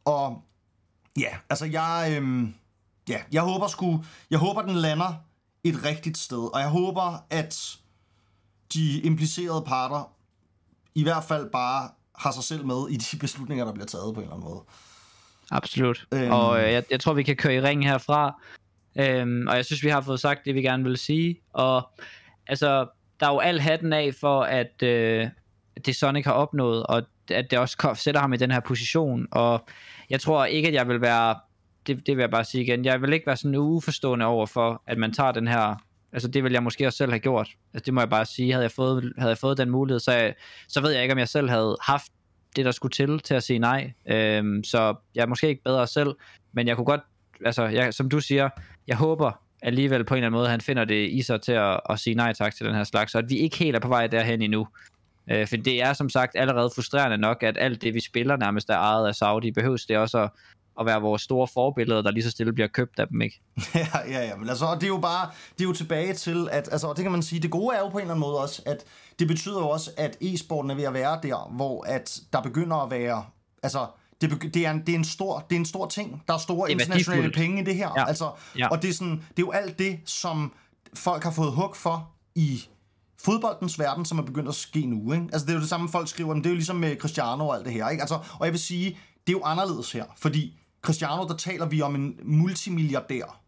Og ja, altså jeg, øhm, ja, jeg håber sgu, jeg håber den lander et rigtigt sted, og jeg håber, at de implicerede parter i hvert fald bare har sig selv med i de beslutninger, der bliver taget på en eller anden måde. Absolut. Øhm. Og øh, jeg, jeg tror, vi kan køre i ring herfra. Øhm, og jeg synes, vi har fået sagt det, vi gerne vil sige. Og altså, der er jo al hatten af for, at øh, det Sonic har opnået, og at det også sætter ham i den her position. Og jeg tror ikke, at jeg vil være, det, det vil jeg bare sige igen, jeg vil ikke være sådan uforstående over for, at man tager den her, altså det vil jeg måske også selv have gjort. Altså det må jeg bare sige, havde jeg fået, havde jeg fået den mulighed, så, jeg, så ved jeg ikke, om jeg selv havde haft det, der skulle til, til at sige nej. Øhm, så jeg er måske ikke bedre selv, men jeg kunne godt, altså jeg, som du siger, jeg håber alligevel på en eller anden måde, at han finder det i sig til at, at sige nej tak til den her slags, så at vi ikke helt er på vej derhen endnu. Øh, for det er som sagt allerede frustrerende nok, at alt det, vi spiller nærmest er ejet af Saudi. Behøves det også at, at være vores store forbilleder, der lige så stille bliver købt af dem, ikke? ja, ja, ja, men altså, det er jo bare, det er jo tilbage til, at, altså, og det kan man sige, det gode er jo på en eller anden måde også, at det betyder jo også, at e-sporten er ved at være der, hvor at der begynder at være, altså, det, det, er en, det, er en stor, det er en stor ting. Der er store er internationale værdifuldt. penge i det her. Ja. Altså, Ja. Og det er, sådan, det er jo alt det, som folk har fået hug for i fodboldens verden, som er begyndt at ske nu. Ikke? Altså, det er jo det samme, folk skriver, men det er jo ligesom med Cristiano og alt det her. Ikke? Altså, og jeg vil sige, det er jo anderledes her, fordi Cristiano, der taler vi om en multimilliardær,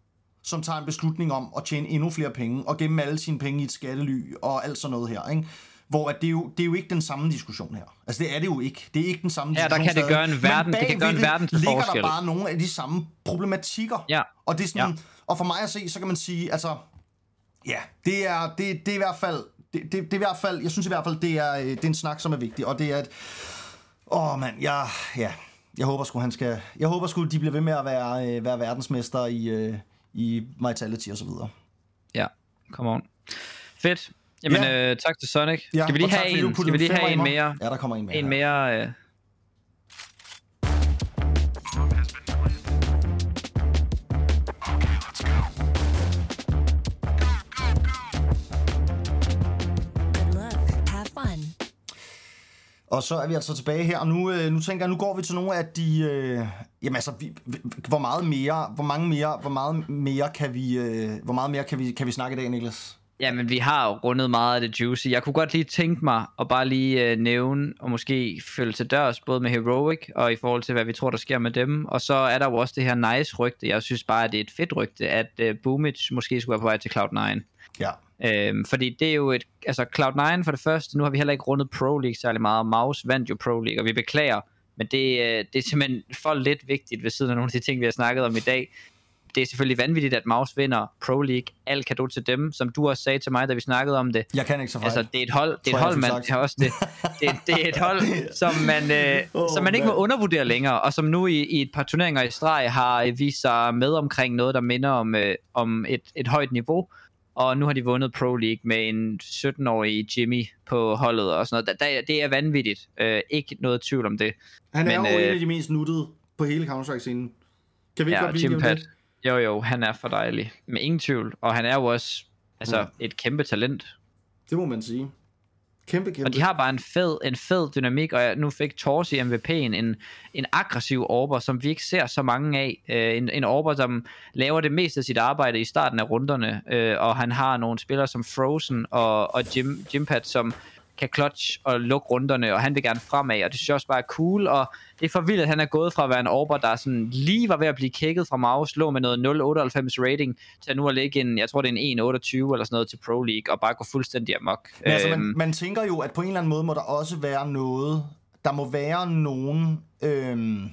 som tager en beslutning om at tjene endnu flere penge, og gemme alle sine penge i et skattely, og alt sådan noget her, ikke? Hvor at det, er jo, det er jo ikke den samme diskussion her. Altså det er det jo ikke. Det er ikke den samme Ja, der diskussion kan det gøre en verden- det kan gøre en verden til ligger forskel. der bare nogle af de samme problematikker. Ja. Og det er sådan, Ja. og for mig at se, så kan man sige, altså, ja, det er, det, det er i hvert fald, det, det, det er i hvert fald, jeg synes i hvert fald, det er, øh, det er en snak, som er vigtig, og det er et, åh mand, jeg, ja, jeg håber sgu, han skal, jeg håber sgu, de bliver ved med at være, øh, være verdensmester i, øh, i Vitality og så videre. Ja, come on. Fedt. Jamen, Ja. øh, tak til Sonic. Ja, skal vi lige have en, skal vi lige have en mere? Ja, der kommer en mere. En mere... Øh, Og så er vi altså tilbage her, og nu, øh, nu tænker jeg, nu går vi til nogle af de, øh, jamen altså, vi, vi- hvor meget mere, hvor mange mere, hvor meget mere kan vi, øh, hvor meget mere kan vi, kan vi snakke i dag, Niklas? Ja, men vi har jo rundet meget af det juicy. Jeg kunne godt lige tænke mig at bare lige øh, nævne og måske følge til dørs, både med Heroic og i forhold til, hvad vi tror, der sker med dem. Og så er der jo også det her nice rygte. Jeg synes bare, at det er et fedt rygte, at øh, Boomage måske skulle være på vej til Cloud9. Ja. Øhm, fordi det er jo et... Altså Cloud9 for det første, nu har vi heller ikke rundet Pro League særlig meget. Mouse vandt jo Pro League, og vi beklager. Men det, øh, det er simpelthen for lidt vigtigt ved siden af nogle af de ting, vi har snakket om i dag. det er selvfølgelig vanvittigt, at Maus vinder Pro League. Alt kan du til dem, som du også sagde til mig, da vi snakkede om det. Jeg kan ikke så fejl. Altså, det er et hold, det er et hold man sagt. kan også det, det, det er et hold, som man, øh, Åh, som man ikke må undervurdere længere, og som nu i, i et par turneringer i streg har vist sig med omkring noget, der minder om, øh, om et, et højt niveau. Og nu har de vundet Pro League med en 17-årig Jimmy på holdet og sådan noget. Da- Det er vanvittigt. Øh, ikke noget tvivl om det. Han er Men, jo øh, en af de mest nuttede på hele Counter-Strike-scenen. Kan vi ikke Ja, godt blive Pat. det? Jo, jo, han er for dejlig. Med ingen tvivl. Og han er jo også altså, Mm. et kæmpe talent. Det må man sige. Kæmpe, kæmpe. Og de har bare en fed, en fed dynamik, og jeg- nu fik Torsi MVP'en en, en aggressiv orber, som vi ikke ser så mange af. Øh, en, en orber, som laver det meste af sit arbejde i starten af runderne, øh, og han har nogle spillere som Frozen og, og Jim, Jimpat, som kan clutch og lukke runderne, og han vil gerne fremad, og det synes jeg også bare er cool, og det er for vildt, at han er gået fra at være en orber, der sådan lige var ved at blive kigget fra Maus, lå med noget 0,98 rating, til nu at ligge en, jeg tror det er en 1,28 eller sådan noget til Pro League, og bare gå fuldstændig amok. Men altså, man, Øhm, man tænker jo, at på en eller anden måde må der også være noget, der må være nogen, øhm,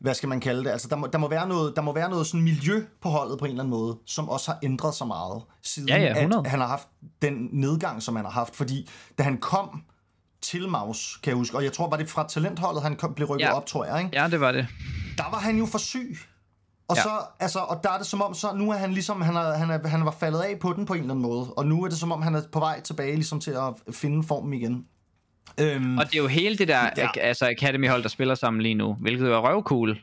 hvad skal man kalde det, altså der må, der må være noget, der må være noget sådan miljø på holdet på en eller anden måde, som også har ændret sig meget, siden Ja, ja, 100. at han har haft den nedgang, som han har haft, fordi da han kom til Maus, kan jeg huske, og jeg tror, var det fra talentholdet, han kom, blev rykket Ja. op, tror jeg, ikke? Ja, det var det. der var han jo for syg. Og, Ja. så, altså, og der er det som om, så nu er han ligesom, han, er, han, er, han var faldet af på den på en eller anden måde. Og nu er det som om, han er på vej tilbage ligesom til at finde formen igen. Øhm, Og det er jo hele det der Ja. altså Academy-hold, der spiller sammen lige nu, hvilket jo er røvcool.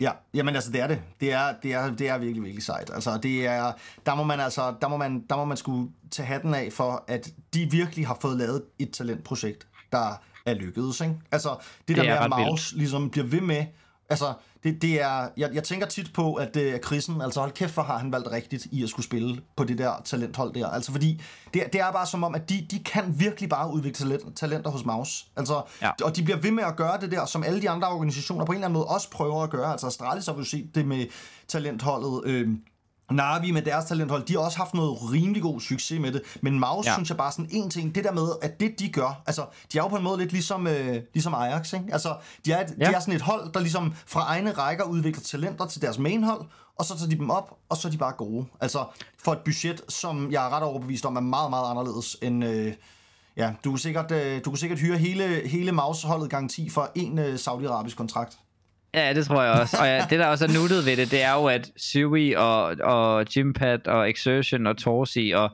Ja, jamen altså det er det. Det er, det er, det er virkelig, virkelig sejt. Altså det er, der må man altså, der må man, der må man skulle tage hatten af for, at de virkelig har fået lavet et talentprojekt, der er lykkedes, ikke? Altså det, det der er med, at ret vildt. Maus ligesom bliver ved med, altså det, det er, jeg, jeg tænker tit på, at uh, Chrisen, altså hold kæft, hvor har han valgt rigtigt i at skulle spille på det der talenthold der. Altså fordi, det, det er bare som om, at de, de kan virkelig bare udvikle talent, talenter hos Maus. Altså, Ja. og de bliver ved med at gøre det der, som alle de andre organisationer på en eller anden måde også prøver at gøre. Altså Astralis har vi jo set det med talentholdet. Øh, Navi med deres talenthold, de har også haft noget rimelig god succes med det. Men Maus, ja. Synes jeg bare sådan en ting, det der med, at det de gør, altså de er jo på en måde lidt ligesom, øh, ligesom Ajax, ikke? Altså de er, et. Ja. de er sådan et hold, der ligesom fra egne rækker udvikler talenter til deres mainhold, og så tager de dem op, og så er de bare gode. Altså for et budget, som jeg er ret overbevist om, er meget, meget anderledes end... Øh, Ja, du kan sikkert, øh, du kan sikkert hyre hele, hele Maus-holdet garanti for en øh, saudiarabisk kontrakt. Ja, det tror jeg også. Og ja, det der også er nuttet ved det, det er jo, at Sui og, og Jimpad og Exertion og Torsi og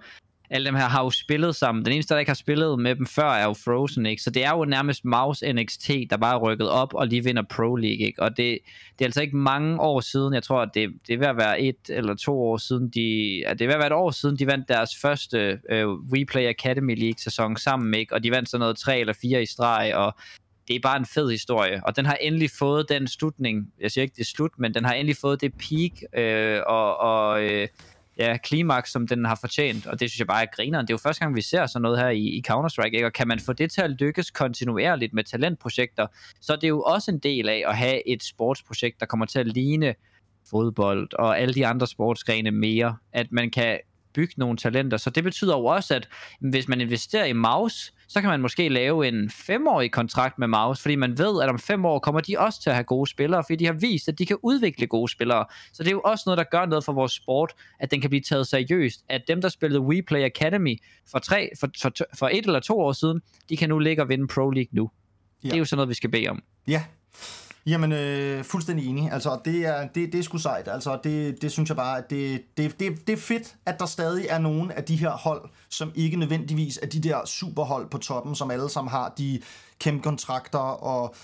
alle dem her har jo spillet sammen. Den eneste, der ikke har spillet med dem før, er jo Frozen, ikke? Så det er jo nærmest Maus NXT, der bare er rykket op og lige vinder Pro League, ikke? Og det, det er altså ikke mange år siden, jeg tror, at det, det er ved at være et eller to år siden, de, ja, det er ved at være et år siden, de vandt deres første øh, Replay Academy League-sæson sammen, ikke? Og de vandt sådan noget tre eller fire i streg, og det er bare en fed historie, og den har endelig fået den slutning, jeg siger ikke det er slut, men den har endelig fået det peak øh, og, og øh, ja, klimaks, som den har fortjent, og det synes jeg bare er grineren. Det er jo første gang, vi ser sådan noget her i, i Counter-Strike, ikke? og kan man få det til at lykkes kontinuerligt med talentprojekter, så er det jo også en del af at have et sportsprojekt, der kommer til at ligne fodbold og alle de andre sportsgrene mere, at man kan bygge nogle talenter. Så det betyder jo også, at hvis man investerer i Maus, så kan man måske lave en femårig kontrakt med Maus, fordi man ved, at om fem år kommer de også til at have gode spillere, fordi de har vist, at de kan udvikle gode spillere. Så det er jo også noget, der gør noget for vores sport, at den kan blive taget seriøst. At dem, der spillede WePlay Academy for, tre, for, for, for et eller to år siden, de kan nu ligge og vinde Pro League nu. Ja. Det er jo sådan noget, vi skal bede om. Ja, Jamen, øh, fuldstændig enig. Altså, det er, det, det er sgu sejt. Altså, det, det synes jeg bare, at det, det, det, det er fedt, at der stadig er nogle af de her hold, som ikke nødvendigvis er de der superhold på toppen, som alle sammen har de kæmpe kontrakter og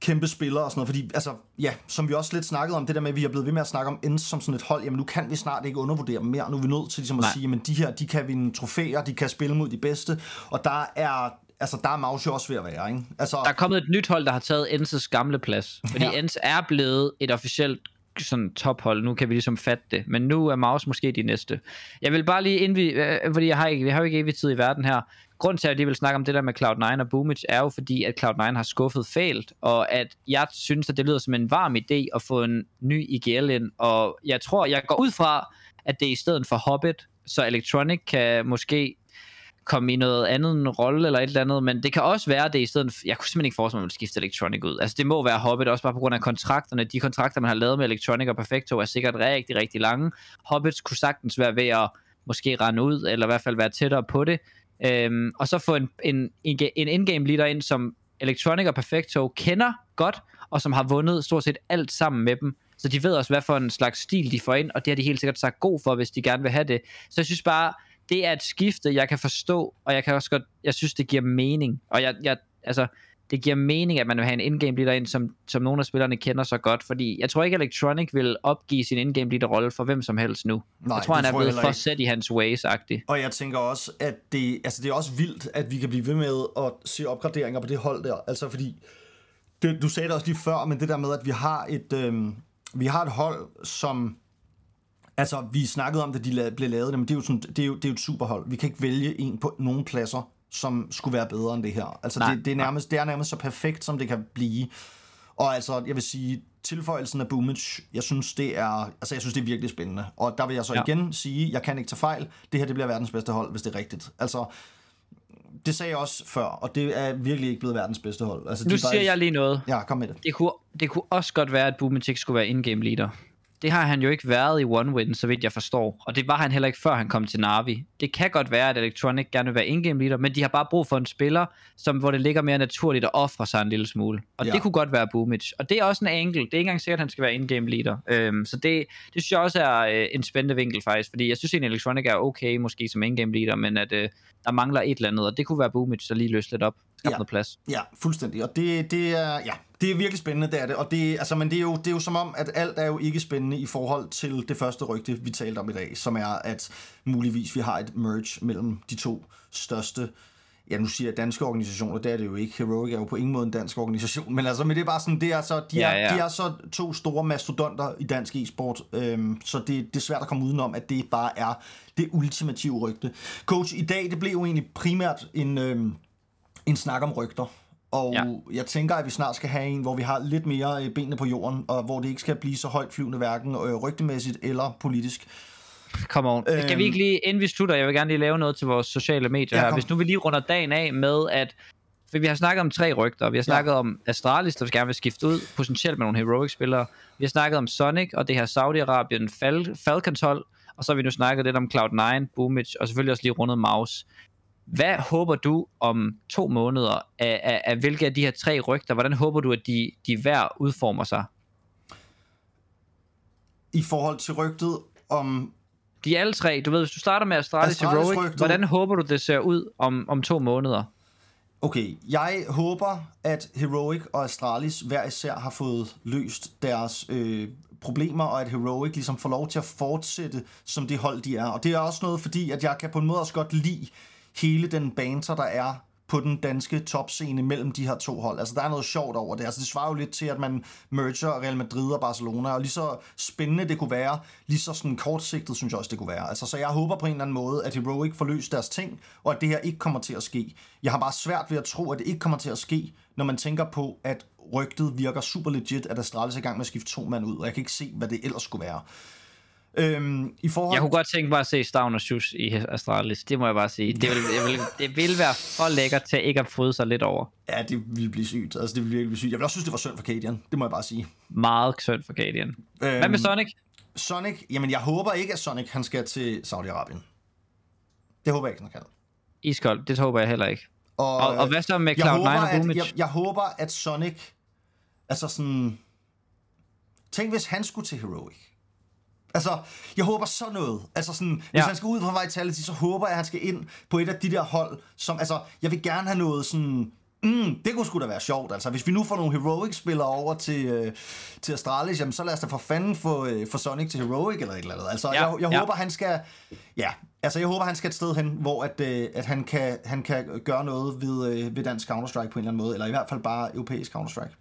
kæmpe spillere og sådan noget. Fordi, altså, ja, som vi også lidt snakkede om, det der med, at vi er blevet ved med at snakke om ENS som sådan et hold, jamen nu kan vi snart ikke undervurdere dem mere. Nu er vi nødt til ligesom at Nej. sige, jamen de her, de kan vinde trofæer, de kan spille mod de bedste, og der er, altså der er Maus jo også ved at være, ikke? Altså, Der er kommet et nyt hold, der har taget Enses gamle plads. Fordi Ja. Ens er blevet et officielt sådan tophold. Nu kan vi ligesom fatte det. Men nu er Maus måske de næste. Jeg vil bare lige, inden vi, øh, fordi jeg har ikke, vi har jo ikke evig tid i verden her. Grunden til, at jeg vil snakke om det der med Cloud9 og Boomage, er jo fordi, at Cloud9 har skuffet fælt, og at jeg synes, at det lyder som en varm idé at få en ny IGL ind, og jeg tror, jeg går ud fra, at det er i stedet for Hobbit, så Electronic kan måske komme i noget andet en rolle eller et eller andet, men det kan også være det i stedet, jeg kunne simpelthen ikke forestille mig, at man skifte Electronic ud. Altså det må være Hobbit, også bare på grund af kontrakterne. De kontrakter, man har lavet med Electronic og Perfecto, er sikkert rigtig, rigtig lange. Hobbits kunne sagtens være ved at måske rende ud, eller i hvert fald være tættere på det. Øhm, og så få en, en, en, en in-game leader ind, som Electronic og Perfecto kender godt, og som har vundet stort set alt sammen med dem. Så de ved også, hvad for en slags stil de får ind, og det har de helt sikkert sagt god for, hvis de gerne vil have det. Så jeg synes bare, det er et skifte, jeg kan forstå, og jeg kan også godt, jeg synes, det giver mening. Og jeg, jeg altså, det giver mening, at man vil have en in-game leader ind, som, som nogle af spillerne kender så godt, fordi jeg tror ikke, Electronic vil opgive sin in-game leader rolle for hvem som helst nu. Nej, jeg tror, han er blevet for sæt i hans ways-agtig. Og jeg tænker også, at det, altså det er også vildt, at vi kan blive ved med at se opgraderinger på det hold der. Altså fordi, det, du sagde det også lige før, men det der med, at vi har et, øhm, vi har et hold, som... Altså, vi snakkede om, da de la- blev lavet, men det er, jo sådan, det, er jo, det er jo et superhold. Vi kan ikke vælge en på nogen pladser, som skulle være bedre end det her. Altså, Nej, det, det, er nærmest, det er nærmest så perfekt, som det kan blive. Og altså, jeg vil sige, tilføjelsen af Boomage, jeg synes, det er, altså, jeg synes, det er virkelig spændende. Og der vil jeg så Ja. igen sige, jeg kan ikke tage fejl. Det her, det bliver verdens bedste hold, hvis det er rigtigt. Altså, det sagde jeg også før, og det er virkelig ikke blevet verdens bedste hold. Altså, Nu de er siger faktisk- jeg lige noget. Ja, kom med det. Det kunne, det kunne også godt være, at Boomatic skulle være in-game leader. Det har han jo ikke været i One Win, så vidt jeg forstår. Og det var han heller ikke, før han kom til Navi. Det kan godt være, at Electronic gerne vil være in-game leader, men de har bare brug for en spiller, som, hvor det ligger mere naturligt at ofre sig en lille smule. Og Ja. det kunne godt være Boomage. Og det er også en angle. Det er ikke engang sikkert, at han skal være in-game leader. Øhm, så det, det synes jeg også er øh, en spændende vinkel faktisk, fordi jeg synes egentlig, Electronic er okay måske som in-game leader, men at øh, der mangler et eller andet, og det kunne være Boomage, der lige løste lidt op. Skab Ja. noget plads. Ja, fuldstændig. Og det, det er, ja, det er virkelig spændende, det er det. Og det, altså, men det er, jo, det er jo som om, at alt er jo ikke spændende i forhold til det første rygte, vi talte om i dag, som er, at muligvis vi har et merge mellem de to største Ja, nu siger jeg danske organisationer, det er det jo ikke. Heroic er jo på ingen måde en dansk organisation, men altså, men det er bare sådan, det er så, de, er, Ja, ja. de er så to store mastodonter i dansk e-sport, øhm, så det, det er svært at komme udenom, at det bare er det ultimative rygte. Coach, i dag, det blev jo egentlig primært en, øhm, en snak om rygter. Og Ja. ja. jeg tænker, at vi snart skal have en, hvor vi har lidt mere øh, benene på jorden, og hvor det ikke skal blive så højt flyvende, hverken øh, rygtemæssigt eller politisk. Come on. Øhm, kan vi Øhm. ikke lige, inden vi slutter, jeg vil gerne lige lave noget til vores sociale medier Ja, her. kom. Hvis nu vi lige runder dagen af med, at for vi har snakket om tre rygter. Vi har snakket om Astralis, der gerne vil skifte ud, potentielt med nogle heroic-spillere. Vi har snakket om Sonic og det her Saudi-Arabien Fal- Falcons-hold. Og så har vi nu snakket lidt om Cloud9, Boomage, og selvfølgelig også lige rundet Mouse. Hvad håber du om to måneder af, af, af hvilke af de her tre rygter? Hvordan håber du, at de, de hver udformer sig? I forhold til rygtet om... De alle tre. Du ved, hvis du starter med Astralis, Astralis Heroic, rygtet. hvordan håber du, det ser ud om, om to måneder? Okay, jeg håber, at Heroic og Astralis hver især har fået løst deres øh, problemer, og at Heroic ligesom får lov til at fortsætte som det hold, de er. Og det er også noget, fordi at jeg kan på en måde også godt lide hele den banter, der er på den danske topscene mellem de her to hold. Altså, der er noget sjovt over det. Altså, det svarer jo lidt til, at man merger Real Madrid og Barcelona, og lige så spændende det kunne være, lige så sådan kortsigtet, synes jeg også, det kunne være. Altså, så jeg håber på en eller anden måde, at Heroic får løst deres ting, og at det her ikke kommer til at ske. Jeg har bare svært ved at tro, at det ikke kommer til at ske, når man tænker på, at rygtet virker super legit, at Astralis er i gang med at skifte to mand ud, og jeg kan ikke se, hvad det ellers skulle være. Øhm, I forhold... Jeg kunne godt tænke mig at se Stavn og Sjus i Astralis. Det må jeg bare sige. Det vil, jeg vil, det vil være for lækkert til ikke at fryde sig lidt over. Ja, det ville blive sygt. Altså, det ville virkelig blive sygt. Jeg vil også synes, det var synd for Cadian. Det må jeg bare sige. Meget synd for Guardian. Øhm, Hvad med Sonic? Sonic? Jamen, jeg håber ikke, at Sonic han skal til Saudi-Arabien. Det håber jeg ikke, han kan. Iskold, det håber jeg heller ikke. Og, Og, og hvad så med jeg Cloud9 håber, og at, jeg, jeg håber, at Sonic... Altså sådan... Tænk, hvis han skulle til Heroic. Altså, jeg håber så noget. Altså sådan, hvis Ja. han skal ud fra Vitality, så håber jeg, at han skal ind på et af de der hold, som, altså, jeg vil gerne have noget sådan, mm, det kunne sgu da være sjovt, altså. Hvis vi nu får nogle Heroic-spillere over til, øh, til Astralis, jamen, så lad os da for fanden få, øh, få Sonic til Heroic eller et eller andet. Altså, Ja, jeg, jeg ja. håber, han skal, ja, altså, jeg håber, han skal et sted hen, hvor at, øh, at han, kan, han kan gøre noget ved, øh, ved dansk Counter-Strike på en eller anden måde, eller i hvert fald bare europæisk Counter-Strike.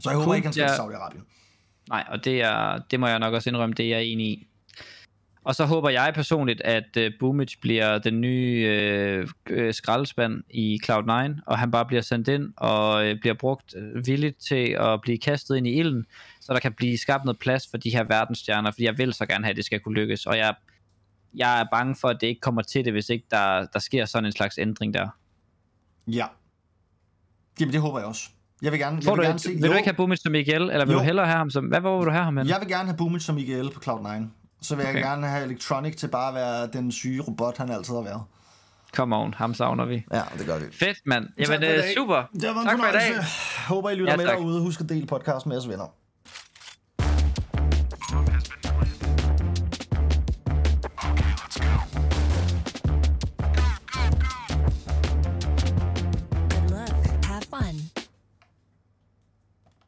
Så jeg håber Cool, ikke, han skal ja. til Saudi-Arabien. Nej, og det, er, det må jeg nok også indrømme, det er jeg enig i. Og så håber jeg personligt, at uh, Boomage bliver den nye øh, øh, skraldespand i Cloud9, og han bare bliver sendt ind og øh, bliver brugt øh, villigt til at blive kastet ind i ilden, så der kan blive skabt noget plads for de her verdensstjerner, fordi jeg vil så gerne have, at det skal kunne lykkes. Og jeg, jeg er bange for, at det ikke kommer til det, hvis ikke der, der sker sådan en slags ændring der. Ja. Jamen, det håber jeg også. Jeg vil gerne, Får jeg vil du, gerne se... vil du jo, ikke have Boomic som Miguel, eller vil Jo. du hellere have ham som... Hvad hvor vil du have ham hen? Jeg vil gerne have Boomic som Miguel på Cloud9. Så vil jeg Okay. gerne have Electronic til bare at være den syge robot, han altid har været. Come on, ham savner vi. Ja, det gør vi. Fedt, mand. Tak Jamen, for i øh, super. Det var en Tak for i dag. Håber, I lytter Ja, med tak. derude. Husk at dele podcast med jeres venner.